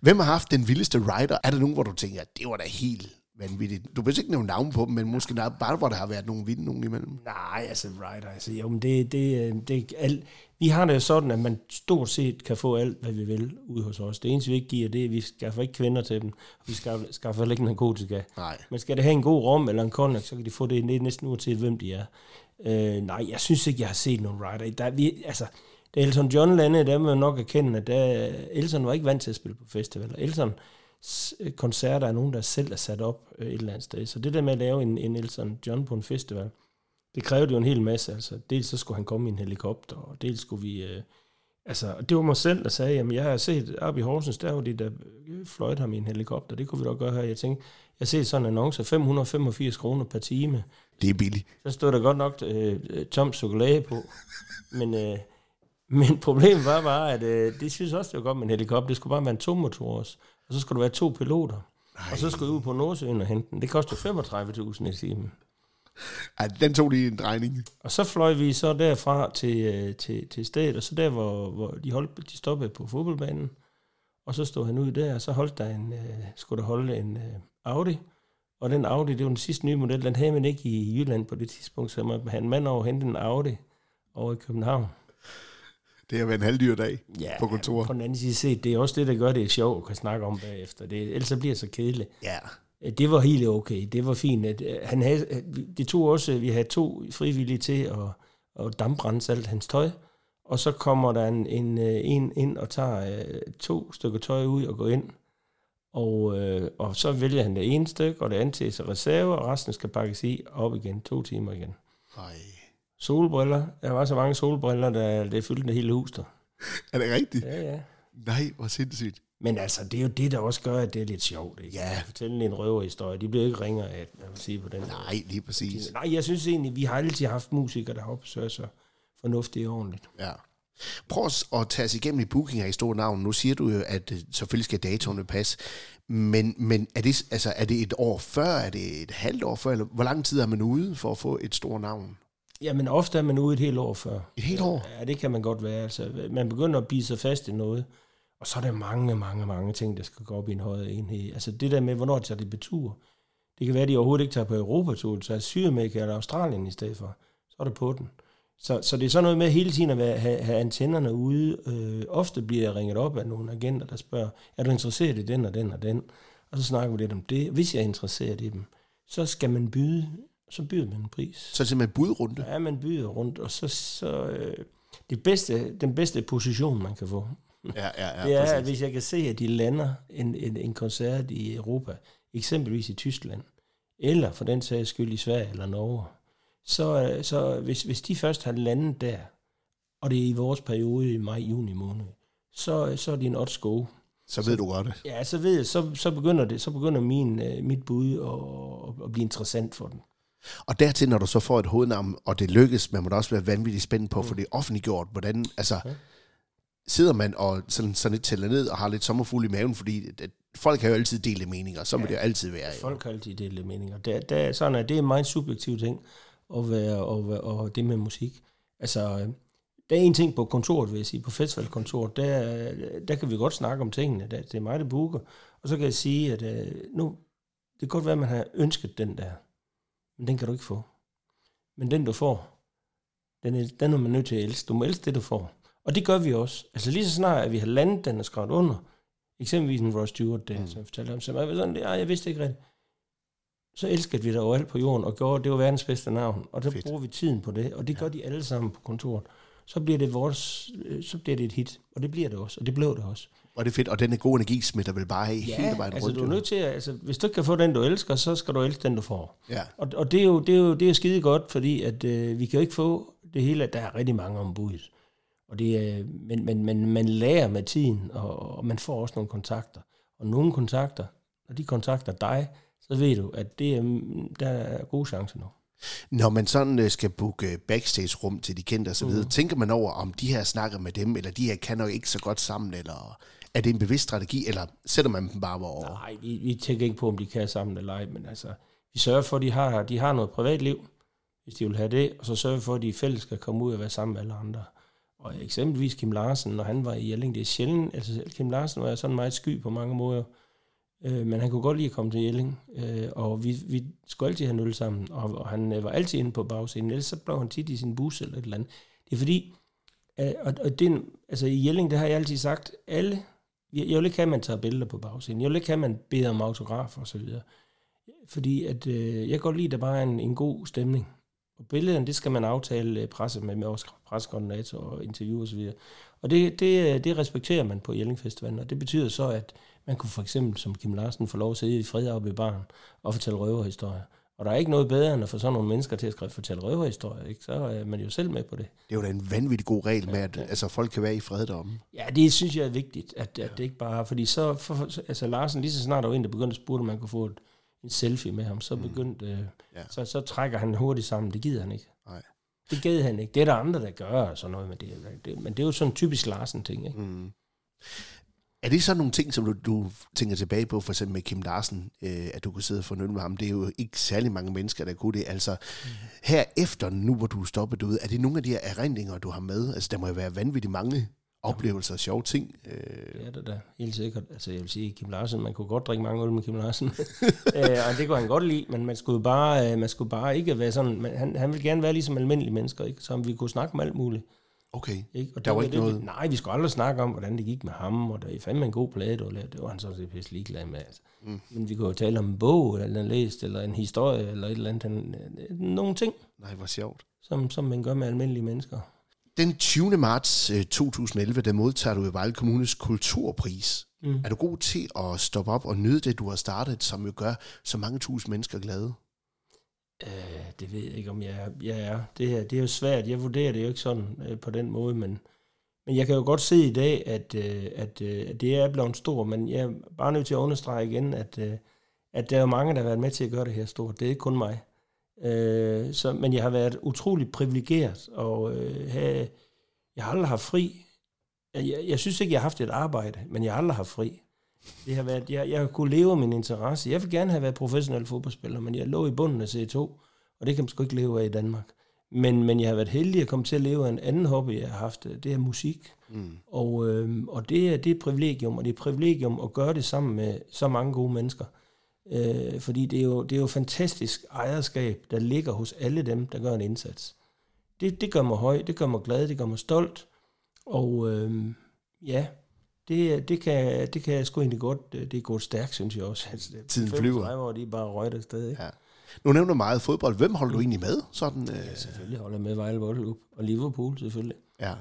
Hvem har haft den vildeste rider? Er der nogen, hvor du tænker, det var da helt vanvittigt? Du behøver ikke nævne navn på dem, men måske der- bare, hvor der har været nogle vilde nogen imellem. Nej, altså right, altså jo, men det, det, øh, det alt, vi har det jo sådan, at man stort set kan få alt, hvad vi vil ude hos os. Det eneste, vi ikke giver, det er, at vi skaffer ikke kvinder til dem, og vi skaffer, skaffer heller ikke narkotika. Nej. Men skal det have en god rom eller en konjak, så kan de få det det næsten uanset, hvem de er. Øh, nej, jeg synes ikke, jeg har set nogen rider. Der, er vi, altså, da Elton John landede, der må man nok erkende, at der, Elton var ikke vant til at spille på festivaler. Elton koncerter er nogen, der selv er sat op øh, et eller andet sted. Så det der med at lave en, en Elton John på en festival, det krævede jo en hel masse. Altså, dels så skulle han komme i en helikopter, og dels skulle vi... Øh, altså, det var mig selv, der sagde, jamen jeg har set op i Horsens, der var de, der øh, fløjte ham i en helikopter. Det kunne vi da gøre her. Jeg tænkte, jeg set sådan en annonce, 585 kroner per time. Det er billigt. Så stod der godt nok øh, øh, tom chokolade på. Men, øh, men problemet var bare, at øh, det synes også, det var godt med en helikopter. Det skulle bare være en tomotor også. Og så skulle der være to piloter. Nej. Og så skulle jeg ud på Nordsøen og hente den. Det kostede 35.000 i timen. Ej, den tog lige en drejning. Og så fløj vi så derfra til, øh, til, til stedet, og så der, hvor, hvor de, holdt, de stoppede på fodboldbanen, og så stod han ud der, og så holdt der en, øh, skulle der holde en øh, Audi, og den Audi, det var den sidste nye model, den havde man ikke i Jylland på det tidspunkt, så man havde en mand over hente en Audi over i København. Det har været en halvdyr dag Ja, på kontoret. På den anden side set, det er også det, der gør det sjovt at kan snakke om bagefter. Det, ellers så bliver det så kedeligt. Ja. Øh, Det var helt okay. Det var fint. At, øh, han havde, øh, det tog også, vi havde to frivillige til at, at damprense alt hans tøj. Og så kommer der en, en, en ind og tager to stykker tøj ud og går ind. Og, øh, og så vælger han det ene stykke, og det andet til sig reserve, og resten skal pakkes i op igen, to timer igen. Ej. Solbriller. Der var så mange solbriller, der det fyldte det hele hus der. Er det rigtigt? Ja, ja. Nej, hvor sindssygt. Men altså, det er jo det, der også gør, at det er lidt sjovt. Ikke? Ja. Fortælle en røverhistorie. De bliver ikke ringer af, jeg vil sige på den. Nej, lige præcis. Nej, jeg synes egentlig, vi har altid haft musikere, der har opsøgt sig fornuftigt og ordentligt. Ja. Prøv at tage os igennem i booking af i store navn. Nu siger du jo, at øh, selvfølgelig skal datoerne passe. Men, men er, det, altså, er det et år før? Er det et halvt år før? Eller hvor lang tid er man ude for at få et stort navn? Jamen, ofte er man ude et helt år før. Et helt år? Ja, det kan man godt være. Altså, man begynder at bide sig fast i noget, og så er der mange, mange, mange ting, der skal gå op i en højere enhed. Altså det der med, hvornår tager det betur. Det kan være, at de overhovedet ikke tager på Europatur, så er Sydamerika eller Australien i stedet for. Så er det på den. Så, så det er sådan noget med hele tiden at være, have, have antennerne ude. Øh, ofte bliver jeg ringet op af nogle agenter, der spørger, er du interesseret i den og den og den? Og så snakker vi lidt om det. Hvis jeg er interesseret i dem, så skal man byde, så byder man en pris. Så er det simpelthen budrunde? Ja, man byder rundt, og så, så øh, det bedste, den bedste position, man kan få, Ja, ja, ja. det er, præcis. at hvis jeg kan se, at de lander en, en, en koncert i Europa, eksempelvis i Tyskland, eller for den sags skyld i Sverige eller Norge, så, øh, så hvis, hvis de først har landet der, og det er i vores periode i maj-juni måned, så, så er det en odds go. Så ved du godt det. Ja, så ved jeg, så, så begynder det, så begynder min, øh, mit bud at, at blive interessant for den. Og dertil, når du så får et hovednavn, og det lykkes, man må da også være vanvittigt spændt på, for det er offentliggjort, hvordan, altså, Ja. sidder man og sådan, sådan lidt tæller ned og har lidt sommerfugl i maven, fordi at folk har jo altid delt meninger, så må det jo altid være. Jo. Folk har altid delt meninger. Der, er sådan, at det er en meget subjektiv ting at være, og, og det med musik. Altså, øh, der er en ting på kontoret, vil jeg sige, på festivalkontoret, der, der kan vi godt snakke om tingene. Der, det er mig, der booker. Og så kan jeg sige, at øh, nu, det kan godt være, at man har ønsket den der, men den kan du ikke få. Men den, du får, den er, den er man nødt til at elske. Du må elske det, du får. Og det gør vi også. Altså lige så snart, at vi har landet den og skrevet under, eksempelvis en Ross Stewart, der, mm. som jeg fortalte om, så jeg sådan, ja, jeg vidste ikke rigtigt. Så elskede vi det overalt på jorden, og gjorde, det var verdens bedste navn. Og der Fedt. bruger vi tiden på det, og det gør de alle sammen på kontoret. Så bliver det vores, øh, så bliver det et hit, og det bliver det også, og det blev det også. Og det er fedt, og den er god energi smitter vel bare af hele vejen altså rundt. du er nødt til at, altså, hvis du ikke kan få den, du elsker, så skal du elske den, du får. Ja. Og, og det er jo, det er jo det er skide godt, fordi at, øh, vi kan jo ikke få det hele, at der er rigtig mange ombud. Og det er, men, men, men man lærer med tiden, og, og man får også nogle kontakter. Og nogle kontakter, når de kontakter dig, så ved du, at det er, mm, der er gode chancer nu. Når man sådan øh, skal booke backstage-rum til de kendte osv., mm. tænker man over, om de her snakker med dem, eller de her kan nok ikke så godt sammen, eller er det en bevidst strategi, eller sætter man dem bare hvor? Nej, vi, vi tænker ikke på, om de kan sammen eller ej, men altså, vi sørger for, at de har, de har noget privatliv, hvis de vil have det, og så sørger vi for, at de i fælles skal komme ud og være sammen med alle andre. Og eksempelvis Kim Larsen, når han var i Jelling, det er sjældent, altså Kim Larsen var sådan meget sky på mange måder, øh, men han kunne godt lide at komme til Jelling, øh, og vi, vi skulle altid have nul sammen, og, og han øh, var altid inde på bagscenen, ellers så blev han tit i sin bus eller et eller andet. Det er fordi, øh, og, og det, altså i Jelling, det har jeg altid sagt, alle, jeg, jeg vil ikke have, at man tager billeder på bagscenen, jeg vil ikke have, at man beder om autografer og så videre, fordi at, øh, jeg kan godt lide, at der bare er en, en god stemning. Og billederne, det skal man aftale øh, presse med, med vores pressekoordinator og interview og så videre. Og det, det, øh, det respekterer man på Jelling Festivalen, og det betyder så, at man kunne for eksempel, som Kim Larsen, få lov at sidde i fred oppe i baren og fortælle røverhistorier. Og der er ikke noget bedre, end at få sådan nogle mennesker til at skrive, fortælle røverhistorier, ikke? så er man jo selv med på det. Det er jo da en vanvittig god regel med, at altså, folk kan være i fred deromme. Ja, det synes jeg er vigtigt, at, at det ikke bare... Fordi så, for, altså Larsen, lige så snart der var en, der begyndte at spurgte, om man kunne få et, en selfie med ham, så begyndte... Øh, Ja. så, så trækker han hurtigt sammen. Det gider han ikke. Nej. Det gad han ikke. Det er der andre, der gør og sådan noget med det. det men det er jo sådan en typisk Larsen-ting, ikke? Mm. Er det så nogle ting, som du, du tænker tilbage på, for eksempel med Kim Larsen, øh, at du kunne sidde og fornøje med ham? Det er jo ikke særlig mange mennesker, der kunne det. Altså, her efter nu, hvor du er stoppet ud, er det nogle af de her erindringer, du har med? Altså, der må jo være vanvittigt mange oplevelser og sjove ting. Øh, Det er det da, helt sikkert. Altså jeg vil sige, Kim Larsen, man kunne godt drikke mange øl med Kim Larsen. øh, og det kunne han godt lide, men man skulle bare, øh, man skulle bare ikke være sådan, man, han, han ville gerne være ligesom almindelige mennesker, ikke? så vi kunne snakke om alt muligt okay. Ikke? Og Der var ikke det, noget- Nej, vi skulle aldrig snakke om, hvordan det gik med ham, og der er fandme en god plade, lavet. Det var han sådan set pisse ligeglad med. Altså. Mm. Men vi kunne jo tale om en bog, eller han læst, eller en historie, eller et eller andet. Han, øh, nogle ting, Nej, hvor sjovt. som, som man gør med almindelige mennesker. Den 20. marts øh, 2011, der modtager du i Vejle Kommunes kulturpris. Mm. Er du god til at stoppe op og nyde det, du har startet, som jo gør så mange tusind mennesker glade? Øh, det ved jeg ikke, om jeg er. Jeg er. Det, her, det er jo svært. Jeg vurderer det jo ikke sådan øh, på den måde, men, men jeg kan jo godt se i dag, at, øh, at, øh, at det er blevet stor, men jeg er bare nødt til at understrege igen, at, øh, at der er jo mange, der har været med til at gøre det her stort. Det er ikke kun mig. Øh, så, men jeg har været utrolig privilegeret, og øh, have, jeg har aldrig haft fri. Jeg, jeg synes ikke, jeg har haft et arbejde, men jeg har aldrig haft fri. Det har været, jeg, jeg kunne leve min interesse. Jeg vil gerne have været professionel fodboldspiller, men jeg lå i bunden af C2, og det kan man sgu ikke leve af i Danmark. Men, men jeg har været heldig at komme til at leve af en anden hobby, jeg har haft. Det er musik. Mm. Og, øh, og det, er, det er et privilegium, og det er et privilegium at gøre det sammen med så mange gode mennesker. Øh, fordi det er, jo, det er jo fantastisk ejerskab, der ligger hos alle dem, der gør en indsats. Det, det gør mig høj, det gør mig glad, det gør mig stolt. Og øh, ja, det, det, kan, det kan jeg sgu egentlig godt, det er gået stærkt, synes jeg også. Altså, Tiden flyver. år, de er bare røget afsted. Ikke? Ja. Nu nævner du meget fodbold. Hvem holder du egentlig med? Sådan, øh... Ja, selvfølgelig holder jeg med Vejle Boldklub. Og Liverpool, selvfølgelig. Ja.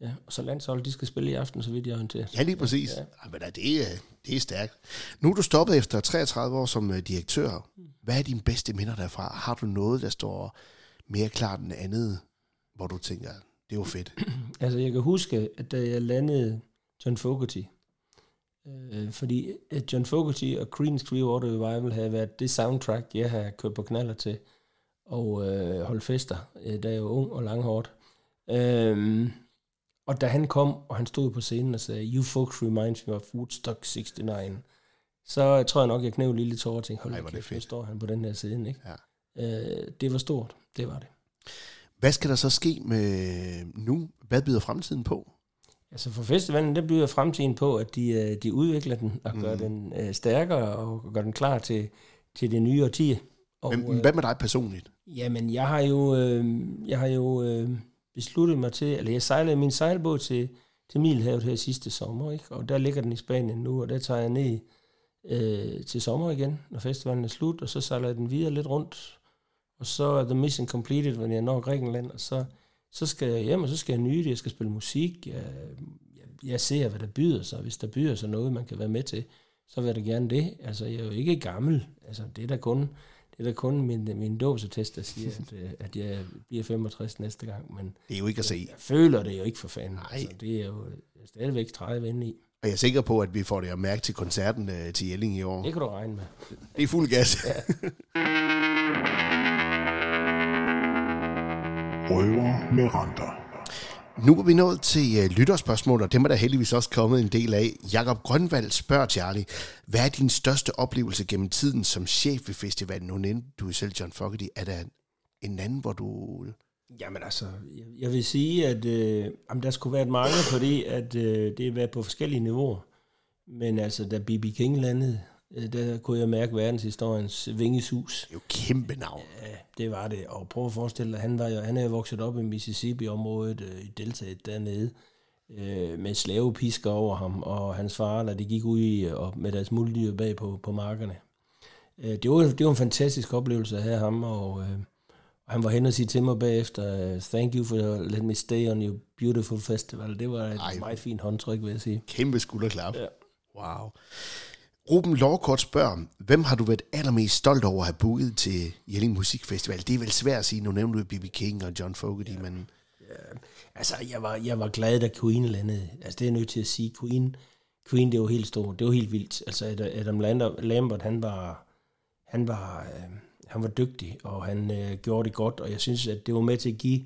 Ja, og så landsholdet, de skal spille i aften, så vidt jeg orienterer. Ja, lige præcis. Ja. Ja, men det, er, det er stærkt. Nu er du stoppet efter 33 år som uh, direktør. Hvad er dine bedste minder derfra? Har du noget, der står mere klart end andet, hvor du tænker, det var fedt? altså, jeg kan huske, at da jeg landede John Fogerty, øh, fordi at John Fogerty og Creedence Clearwater Revival havde været det soundtrack, jeg har kørt på knaller til, og øh, holdt fester, øh, da jeg var ung og langhårdt. Øh, og da han kom, og han stod på scenen og sagde, You folks reminds me of Woodstock 69, så tror jeg nok, jeg knæv lille tårer og tænkte, hold da kæft, står han på den her scene. Ikke? Ja. Øh, det var stort, det var det. Hvad skal der så ske med nu? Hvad byder fremtiden på? Altså for festivalen, der byder fremtiden på, at de, øh, de udvikler den og gør mm. den øh, stærkere og gør den klar til, til det nye årti. Og, Men hvad med dig personligt? Jamen, jeg har jo, øh, jeg har jo øh, besluttet mig til, eller jeg sejlede min sejlbåd til, til Middelhavet her sidste sommer, ikke? og der ligger den i Spanien nu, og der tager jeg ned øh, til sommer igen, når festivalen er slut, og så sejler jeg den videre lidt rundt, og så er the mission completed, når jeg når Grækenland, og så, så skal jeg hjem, og så skal jeg nyde det, jeg skal spille musik, jeg, jeg, jeg ser, hvad der byder sig, hvis der byder sig noget, man kan være med til, så vil jeg da gerne det. Altså, jeg er jo ikke gammel, altså det er da kun det er da kun min, min dåsetest, der siger, at, øh, at jeg bliver 65 næste gang. Men det er jo ikke at se. Jeg, jeg føler det jo ikke for fanden. Nej. Altså, det er jo stadigvæk 30 inde i. Og jeg er sikker på, at vi får det at mærke til koncerten uh, til Jelling i år. Det kan du regne med. Det er fuld gas. Ja. Røver med renter. Nu er vi nået til uh, lytterspørgsmål, og dem er der heldigvis også kommet en del af. Jakob Grønvald spørger Charlie, hvad er din største oplevelse gennem tiden som chef ved festivalen? Nu nævnte du selv John Fogerty. Er der en anden, hvor du... Jamen altså, jeg, vil sige, at øh, jamen, der skulle være mange, fordi at, øh, det er været på forskellige niveauer. Men altså, da B.B. King landede, Øh, der kunne jeg mærke verdenshistoriens vingesus. Det er jo kæmpe navn. Ja, det var det. Og prøv at forestille dig, han, var jo, han er jo vokset op i Mississippi-området, øh, i deltaget dernede, øh, med slavepisker over ham, og hans far, der de gik ud i, og med deres muldyr bag på, på markerne. Øh, det, var, det var en fantastisk oplevelse at have ham, og, øh, han var hen og sige til mig bagefter, thank you for let me stay on your beautiful festival. Det var et Ej, meget fint håndtryk, vil jeg sige. Kæmpe skulderklap. Ja. Wow. Ruben Lårkort spørger, hvem har du været allermest stolt over at have booket til Jelling Musikfestival? Det er vel svært at sige, nu nævner du B.B. King og John Fogerty, ja. men... Ja, altså, jeg var, jeg var glad, da Queen landede. Altså, det er jeg nødt til at sige. Queen, Queen det var helt stort. Det var helt vildt. Altså, Adam Lambert, han var, han var, øh, han var dygtig, og han øh, gjorde det godt, og jeg synes, at det var med til at give,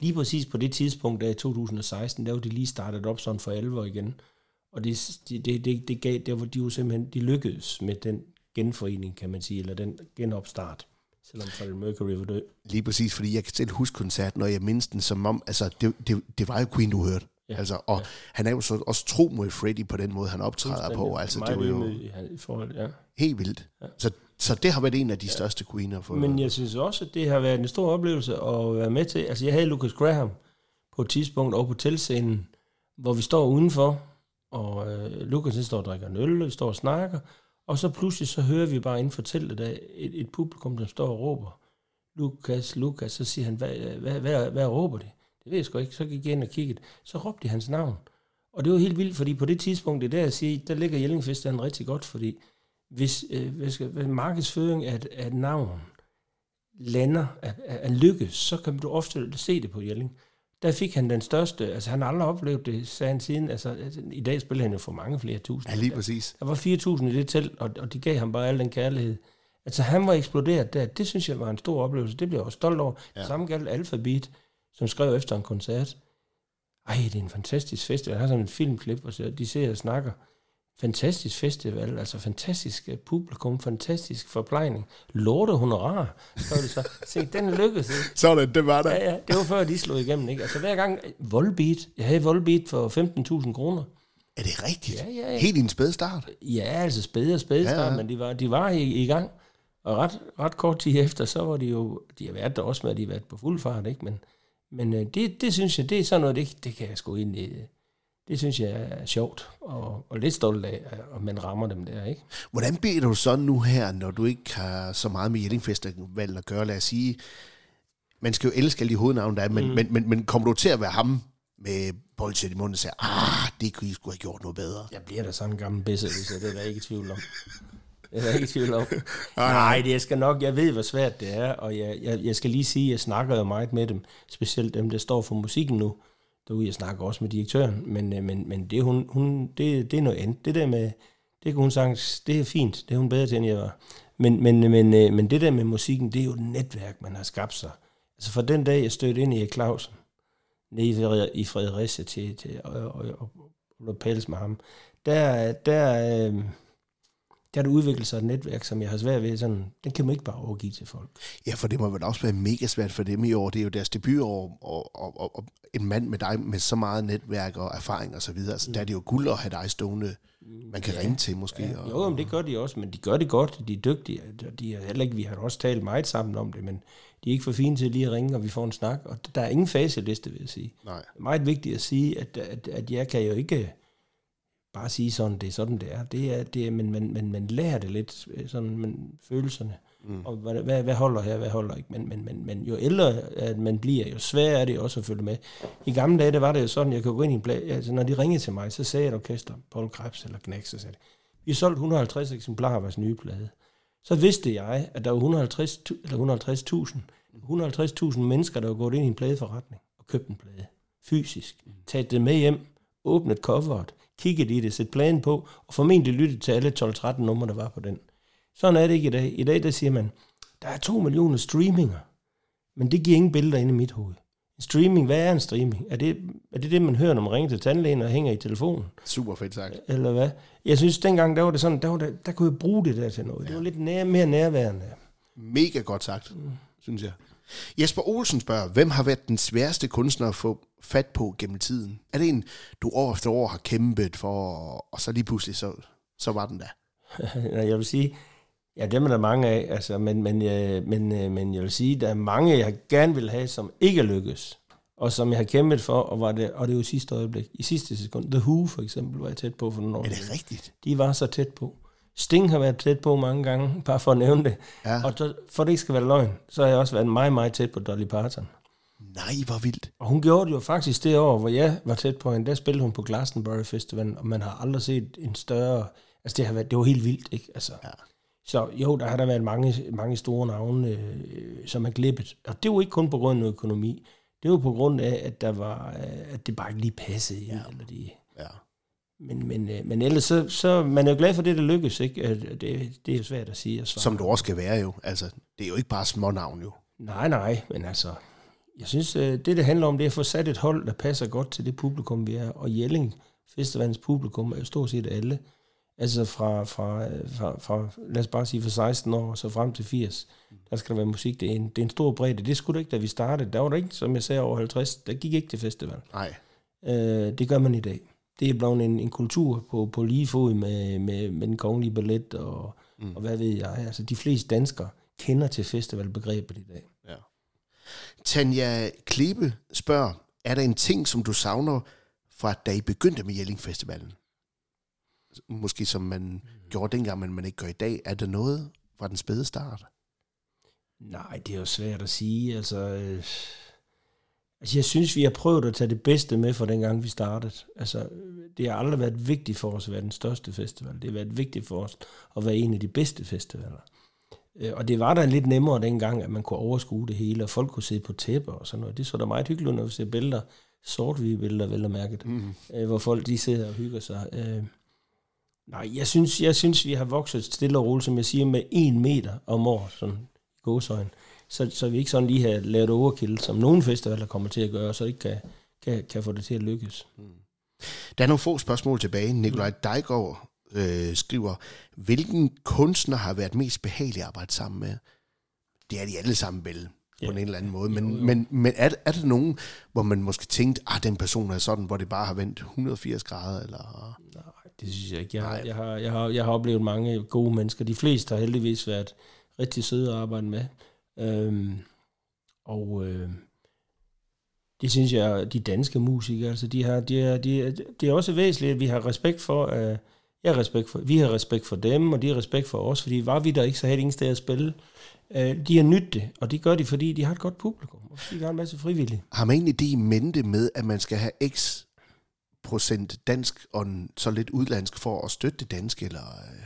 lige præcis på det tidspunkt, der i 2016, der var det lige startet op sådan for alvor igen. Og det, det, det, det, gav, der var de jo simpelthen, de lykkedes med den genforening, kan man sige, eller den genopstart, selvom Freddie Mercury var død. Lige præpræcis, fordi jeg kan selv huske koncerten, og jeg mindste den som om, altså det, det, det var jo Queen, du hørte. Ja, altså, og ja. han er jo så også tro mod Freddie på den måde, han optræder på. Altså, det var jo i, forhold, ja. helt vildt. Ja. Så, så det har været en af de ja. største Queener. For, Men jeg synes også, at det har været en stor oplevelse at være med til. Altså, jeg havde Lucas Graham på et tidspunkt over på telscenen, hvor vi står udenfor, og øh, Lukas står og drikker en øl, vi står og snakker, og så pludselig så hører vi bare inden for teltet af et, et publikum, der står og råber, Lukas, Lukas, så siger han, hvad, hvad, hvad, hvad råber de? Det ved jeg sgu ikke. Så gik jeg ind og kiggede, så råbte de hans navn. Og det var helt vildt, fordi på det tidspunkt, det er der, jeg siger, der ligger Jellingfestivalen rigtig godt, fordi hvis, øh, hvis, hvis markedsføring af et, af navn lander af, af lykke, så kan du ofte se det på Jelling. Der fik han den største, altså han har aldrig oplevet det, sagde han siden, altså, altså i dag spiller han jo for mange flere tusind. Ja, lige præcis. Der var 4.000 i det telt, og, og de gav ham bare al den kærlighed. Altså han var eksploderet der, det synes jeg var en stor oplevelse, det blev jeg også stolt over. Ja. Samme galt Alphabet, som skrev efter en koncert. Ej, det er en fantastisk festival. Jeg har sådan en filmklip, og de ser og snakker fantastisk festival, altså fantastisk øh, publikum, fantastisk forplejning, lorte honorar, så det så. Se, den lykkedes. Ikke? Sådan, det var der. Ja, ja, det var før de slog igennem, ikke? Altså hver gang, Volbeat, jeg havde Volbeat for 15.000 kroner. Er det rigtigt? Ja, ja, ja. Helt i en spæd start? Ja, altså spæde og spæde start, ja, ja. men de var, de var i, i gang. Og ret, ret kort tid efter, så var de jo, de har været der også med, at de har været på fuld fart, ikke? Men, men øh, det, det synes jeg, det er sådan noget, det, det kan jeg sgu ind i det synes jeg er sjovt, og, og lidt stolt af, at man rammer dem der, ikke? Hvordan bliver du så nu her, når du ikke har så meget med Jelling Festival at gøre? Lad os sige, man skal jo elske alle de hovednavne, der er, men, mm. men, men, men kommer du til at være ham med boldsæt i munden og siger, ah, det kunne I skulle have gjort noget bedre? Jeg bliver da sådan en gammel hvis jeg det er der ikke i tvivl om. Det er der ikke i tvivl om. Nej, det skal nok, jeg ved, hvor svært det er, og jeg, jeg, jeg skal lige sige, at jeg snakker jo meget med dem, specielt dem, der står for musikken nu derude. Jeg snakker også med direktøren, men, men, men det, hun, hun, det, det er noget andet. Det der med, det kan hun sagtens, det er fint, det er hun bedre til, end jeg var. Men, men, men, men det der med musikken, det er jo et netværk, man har skabt sig. Altså fra den dag, jeg stødte ind i Clausen, nede i Fredericia til, til og, og, og, og pæles med ham, der, der, øh, der er der udviklet sig et netværk, som jeg har svært ved, sådan, den kan man ikke bare overgive til folk. Ja, for det må vel også være mega svært for dem i år. Det er jo deres debutår, og, og, og, og en mand med dig med så meget netværk og erfaring og så videre, så mm. der er det jo guld at have dig stående, man kan ja. ringe til måske. Ja. Og, jo, men det gør de også, men de gør det godt, de er dygtige. De er heller ikke, vi har også talt meget sammen om det, men de er ikke for fine til lige at ringe, og vi får en snak. Og der er ingen faseliste, vil jeg sige. Nej. Det er meget vigtigt at sige, at, at, at jeg kan jo ikke bare sige sådan, det er sådan, det er. Det er, det er men man, man, man lærer det lidt, øh, sådan, man, følelserne. Mm. Og hvad, hvad, hvad holder her, hvad holder ikke. Men, men, men, men jo ældre at man bliver, jo sværere er det også at følge med. I gamle dage, der var det jo sådan, jeg kunne gå ind i en plade, altså når de ringede til mig, så sagde et orkester, Paul Krebs eller Knæk, så sagde det, vi solgte 150 eksemplarer af vores nye plade. Så vidste jeg, at der var 150, eller 150.000 150.000 mennesker, der var gået ind i en pladeforretning og købt en plade. Fysisk. Mm. Taget det med hjem, åbnet coveret, kigget i det, set planen på, og formentlig lyttet til alle 12-13 numre, der var på den. Sådan er det ikke i dag. I dag, der siger man, der er to millioner streaminger, men det giver ingen billeder ind i mit hoved. En streaming, hvad er en streaming? Er det, er det det, man hører, når man ringer til tandlægen og hænger i telefonen? Super fedt sagt. Eller hvad? Jeg synes, dengang, der var det sådan, der, var der, der kunne jeg bruge det der til noget. Ja. Det var lidt nær, mere nærværende. Mega godt sagt, mm. synes jeg. Jesper Olsen spørger, hvem har været den sværeste kunstner at få fat på gennem tiden? Er det en, du år efter år har kæmpet for, og så lige pludselig, så, så var den der? jeg vil sige, ja, dem er der mange af, altså, men, men, øh, men, øh, men jeg vil sige, der er mange, jeg gerne vil have, som ikke lykkes, og som jeg har kæmpet for, og, var det, og det er jo sidste øjeblik. I sidste sekund. The Who for eksempel var jeg tæt på for nogle år. Er det rigtigt? De var så tæt på. Sting har været tæt på mange gange, bare for at nævne det. Ja. Og så, for det ikke skal være løgn, så har jeg også været meget, meget tæt på Dolly Parton. Nej, hvor vildt. Og hun gjorde det jo faktisk det år, hvor jeg var tæt på hende. Der spillede hun på Glastonbury Festival, og man har aldrig set en større... Altså, det, har været, det var helt vildt, ikke? Altså, ja. Så jo, der har der været mange, mange store navne, øh, som er glippet. Og det var ikke kun på grund af økonomi. Det var på grund af, at, der var, øh, at det bare ikke lige passede. Ja. Eller de, ja. Men, men, øh, men ellers så, så man er jo glad for det, der lykkes. Ikke? Det, det er jo svært at sige. Altså. Som du også skal være jo. Altså, det er jo ikke bare små navn jo. Nej, nej, men altså, jeg synes, øh, det det handler om, det er at få sat et hold, der passer godt til det publikum, vi er. Og Jelling Festivalens publikum er jo stort set alle. Altså fra, fra, fra, fra, lad os bare sige, fra 16 år så frem til 80, der skal der være musik. Det er en, det er en stor bredde. Det skulle det ikke, da vi startede. Der var der ikke, som jeg sagde, over 50. Der gik ikke til festival. Nej. Øh, det gør man i dag det er blevet en, en kultur på, på lige fod med, med, med den kongelige ballet og, mm. og hvad ved jeg. Altså de fleste danskere kender til festivalbegrebet i dag. Ja. Tanja Klibe spørger, er der en ting, som du savner fra da I begyndte med Jelling Festivalen? Måske som man mm. gjorde dengang, men man ikke gør i dag. Er der noget fra den spæde start? Nej, det er jo svært at sige. Altså, øh Altså, jeg synes, vi har prøvet at tage det bedste med fra dengang, vi startede. Altså, det har aldrig været vigtigt for os at være den største festival. Det har været vigtigt for os at være en af de bedste festivaler. Øh, og det var da lidt nemmere dengang, at man kunne overskue det hele, og folk kunne sidde på tæpper og sådan noget. Det så da meget hyggeligt, når vi ser billeder, sort billeder, vel og mærket, mm. øh, hvor folk de sidder og hygger sig. Øh, nej, jeg synes, jeg synes, vi har vokset stille og roligt, som jeg siger, med en meter om året, sådan i gåsøjen. Så, så vi ikke sådan lige har lavet overkill, som nogle festivaler kommer til at gøre, så ikke kan, kan, kan få det til at lykkes. Mm. Der er nogle få spørgsmål tilbage. Nikolaj Dejgaard øh, skriver, hvilken kunstner har været mest behagelig at arbejde sammen med? Det er de alle sammen vel, på ja. en eller anden måde. Men, jo, jo. men, men er, er der nogen, hvor man måske tænkte, at ah, den person er sådan, hvor det bare har vendt 180 grader? Eller? Nej, det synes jeg ikke. Jeg har, jeg, har, jeg, har, jeg har oplevet mange gode mennesker. De fleste har heldigvis været rigtig søde at arbejde med. Øhm, og øh, det synes jeg, de danske musikere, altså de har, de er, de det er også væsentligt, at vi har respekt for, uh, jeg har respekt for, vi har respekt for dem, og de har respekt for os, fordi var vi der ikke, så havde de ingen sted at spille. Uh, de har nyttet det, og det gør de, fordi de har et godt publikum, og de har en masse frivillige. Har man egentlig det i mente med, at man skal have x procent dansk og så lidt udlandsk for at støtte det danske? Eller?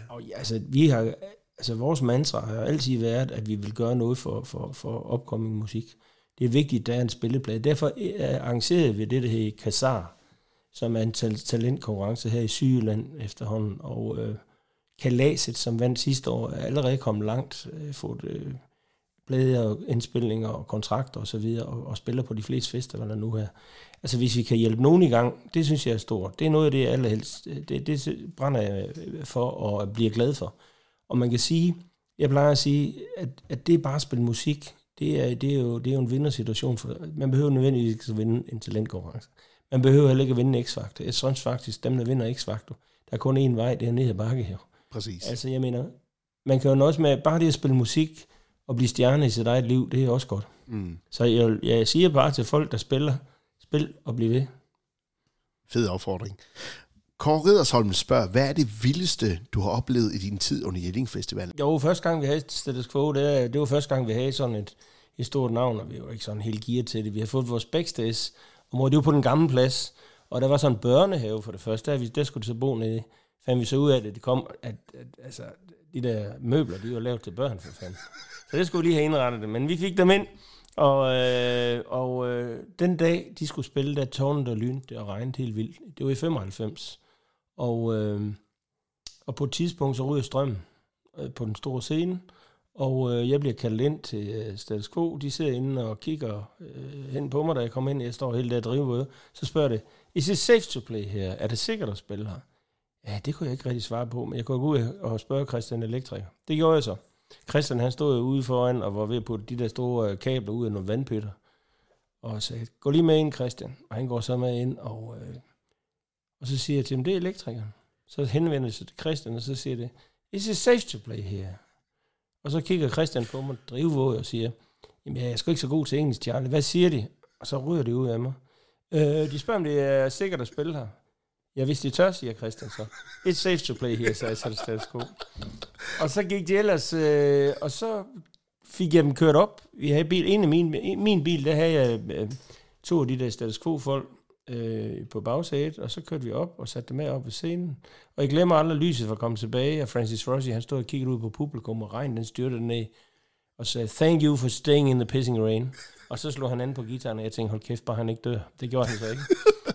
Og ja, altså, vi har, altså, vores mantra har altid været, at vi vil gøre noget for, for, for opkommende musik det er vigtigt, at der er en spilleplade. Derfor øh, arrangerede vi det, der hedder Kassar, som er en talentkonkurrence her i Sydjylland efterhånden, og øh, Kalaset, som vandt sidste år, er allerede kommet langt, øh, fået øh, blade og indspilninger og kontrakter og så videre, og, og spiller på de fleste festivaler nu her. Altså hvis vi kan hjælpe nogen i gang, det synes jeg er stort. Det er noget af det, jeg allerhelst, øh, det, det brænder jeg for og bliver glad for. Og man kan sige, jeg plejer at sige, at, at det er bare at spille musik det er, det er, jo, det er jo en vindersituation. For, man behøver nødvendigvis ikke at vinde en talentkonkurrence. Man behøver heller ikke at vinde X-Factor. Jeg synes faktisk, dem der vinder X-Factor, der er kun én vej, det er ned ad bakke her. Præcis. Altså jeg mener, man kan jo også med, bare det at spille musik og blive stjerne i sit eget liv, det er også godt. Mm. Så jeg, jeg siger bare til folk, der spiller, spil og bliv ved. Fed opfordring. Kåre Riddersholm spørger, hvad er det vildeste, du har oplevet i din tid under Jelling Festival? Jo, første gang vi havde Status Quo, det, det var første gang, vi havde sådan et, et stort navn, og vi var ikke sådan helt gear til det. Vi har fået vores backstage, og det var på den gamle plads, og der var sådan en børnehave for det første, der, vi, der skulle de så bo nede. Fandt vi så ud af, at det kom, at, at altså, de der møbler, de var lavet til børn for fanden. Så det skulle vi lige have indrettet det, men vi fik dem ind, og, øh, og øh, den dag, de skulle spille, der tårnet og lyn, det regnede helt vildt. Det var i 95. Og, øh, og på et tidspunkt, så ryger strømmen øh, på den store scene, og øh, jeg bliver kaldt ind til øh, Status Quo. De sidder inde og kigger øh, hen på mig, da jeg kommer ind. Jeg står helt der drivvåde. Så spørger det, is it safe to play her? Er det sikkert at spille her? Ja, det kunne jeg ikke rigtig svare på, men jeg kunne gå ud og spørge Christian Elektriker. Det gjorde jeg så. Christian han stod ude foran og var ved at putte de der store øh, kabler ud af nogle vandpytter. Og sagde, gå lige med ind, Christian. Og han går så med ind, og øh, og så siger jeg til dem, det er elektrikeren. Så henvender jeg sig til Christian, og så siger det, is it safe to play here? Og så kigger Christian på mig drivvåg og siger, jamen jeg er sgu ikke så god til engelsk, Charlie. Hvad siger de? Og så ryger det ud af mig. Øh, de spørger, om det er sikkert at spille her. Ja, hvis de tør, siger Christian så. It's safe to play here, sagde Status Og så gik de ellers, øh, og så fik jeg dem kørt op. Vi havde bil, en af min, min bil, der havde jeg øh, to af de der status quo-folk, øh, på bagsædet, og så kørte vi op og satte det med op ved scenen. Og jeg glemmer aldrig, lyset var kommet tilbage, og Francis Rossi, han stod og kiggede ud på publikum, og regnen den styrte ned, og sagde, thank you for staying in the pissing rain. Og så slog han an på gitaren, og jeg tænkte, hold kæft, bare han ikke dør. Det gjorde han så ikke.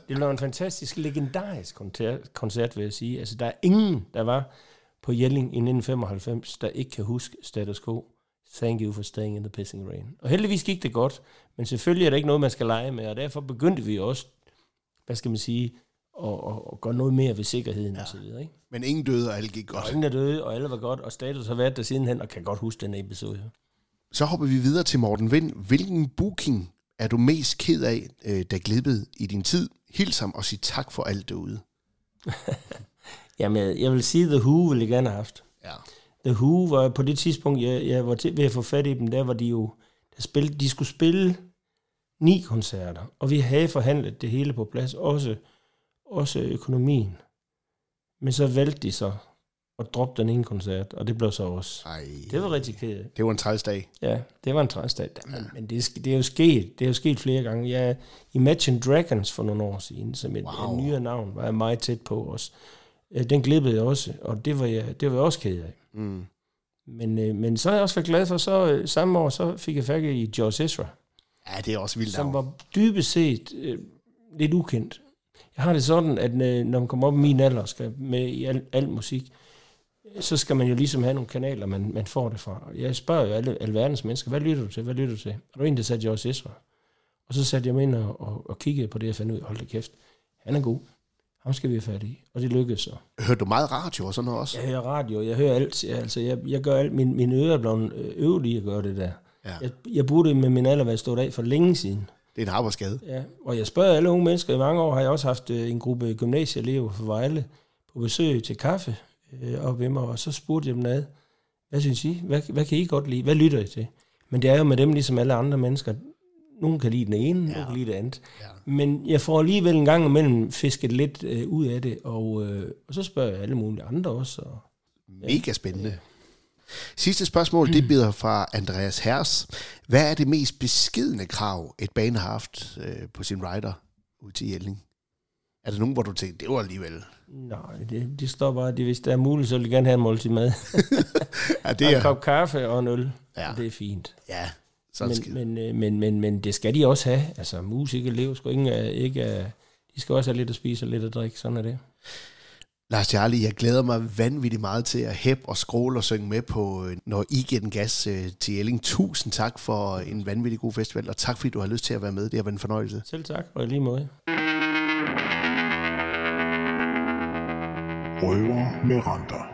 Det blev en fantastisk, legendarisk koncert, koncert, vil jeg sige. Altså, der er ingen, der var på Jelling i 1995, der ikke kan huske status quo. Thank you for staying in the pissing rain. Og heldigvis gik det godt, men selvfølgelig er det ikke noget, man skal lege med, og derfor begyndte vi også hvad skal man sige, og, og, og gøre noget mere ved sikkerheden ja. og så videre. Ikke? Men ingen døde, og alle gik godt. Og ingen er døde, og alle var godt, og status har været der sidenhen, og kan godt huske den episode. Så hopper vi videre til Morten Vind. Hvilken booking er du mest ked af, øh, der glippede i din tid? Hils ham og sig tak for alt derude. Jamen, jeg vil sige, The Who ville jeg gerne have haft. Ja. The Who var på det tidspunkt, jeg, jeg var til, ved at få fat i dem, der var de jo, der spillede, de skulle spille ni koncerter, og vi havde forhandlet det hele på plads, også, også økonomien. Men så valgte de så at droppe den ene koncert, og det blev så også. Ej, det var rigtig kedeligt. Det var en træsdag. Ja, det var en træsdag. Men, ja. men det, det, er jo sket, det er jo sket flere gange. Jeg, Imagine Dragons for nogle år siden, som et, wow. et nyere navn, var jeg meget tæt på os. Den glippede jeg også, og det var jeg, det var jeg også ked af. Mm. Men, øh, men så er jeg også været glad for, så øh, samme år, så fik jeg fat i George Ezra, Ja, det er også vildt. som navn. var dybest set øh, lidt ukendt. Jeg har det sådan, at øh, når man kommer op i min alder skal med i al, al musik, øh, så skal man jo ligesom have nogle kanaler, man, man får det fra. Jeg spørger jo alle, alle verdens mennesker, hvad lytter du til? Hvad lytter du til? Og der var en, der sagde George Ezra. Og så satte jeg mig ind og, og, og kiggede på det, og fandt ud af, hold da kæft, han er god. Ham skal vi have fat i. Og det lykkedes så. Hørte du meget radio og sådan noget også? Jeg hører radio, jeg hører alt. Jeg, altså, jeg, jeg gør alt. Min, mine ører er blevet øh, øvet i at gøre det der. Ja. Jeg, jeg burde med min alder være stået af for længe siden. Det er en arbejdsskade. Ja, og jeg spørger alle unge mennesker. I mange år har jeg også haft øh, en gruppe gymnasieelever fra Vejle på besøg til kaffe øh, op ved mig, og så spurgte jeg dem ad, hvad synes I? Hvad, hvad kan I godt lide? Hvad lytter I til? Men det er jo med dem ligesom alle andre mennesker. Nogle kan lide den ene, ja. nogle kan lide det andet. Ja. Men jeg får alligevel en gang imellem fisket lidt øh, ud af det, og, øh, og så spørger jeg alle mulige andre også. Og, Mega spændende. Sidste spørgsmål, det bider fra Andreas Hers. Hvad er det mest beskidende krav, et bane har haft øh, på sin rider ud til Jelling? Er der nogen, hvor du tænker, det var alligevel... nej, det, det står bare, at de, hvis det er muligt, så vil de gerne have en måltid mad. Ja, Det er... En kop kaffe og en øl, Ja. det er fint. Ja, sådan skal Men, men, øh, men, men, men det skal de også have. Altså, musikere lever sgu ikke, af- ikke af, De skal også have lidt at spise og lidt at drikke. Sådan er det. Lars Charlie, jeg glæder mig vanvittigt meget til at hæppe og skråle og synge med på, øh, når I giver den gas øh, til Jelling. Tusind tak for en vanvittig god festival, og tak fordi du har lyst til at være med. Det har været en fornøjelse. Selv tak, og i lige måde. Røver med renter.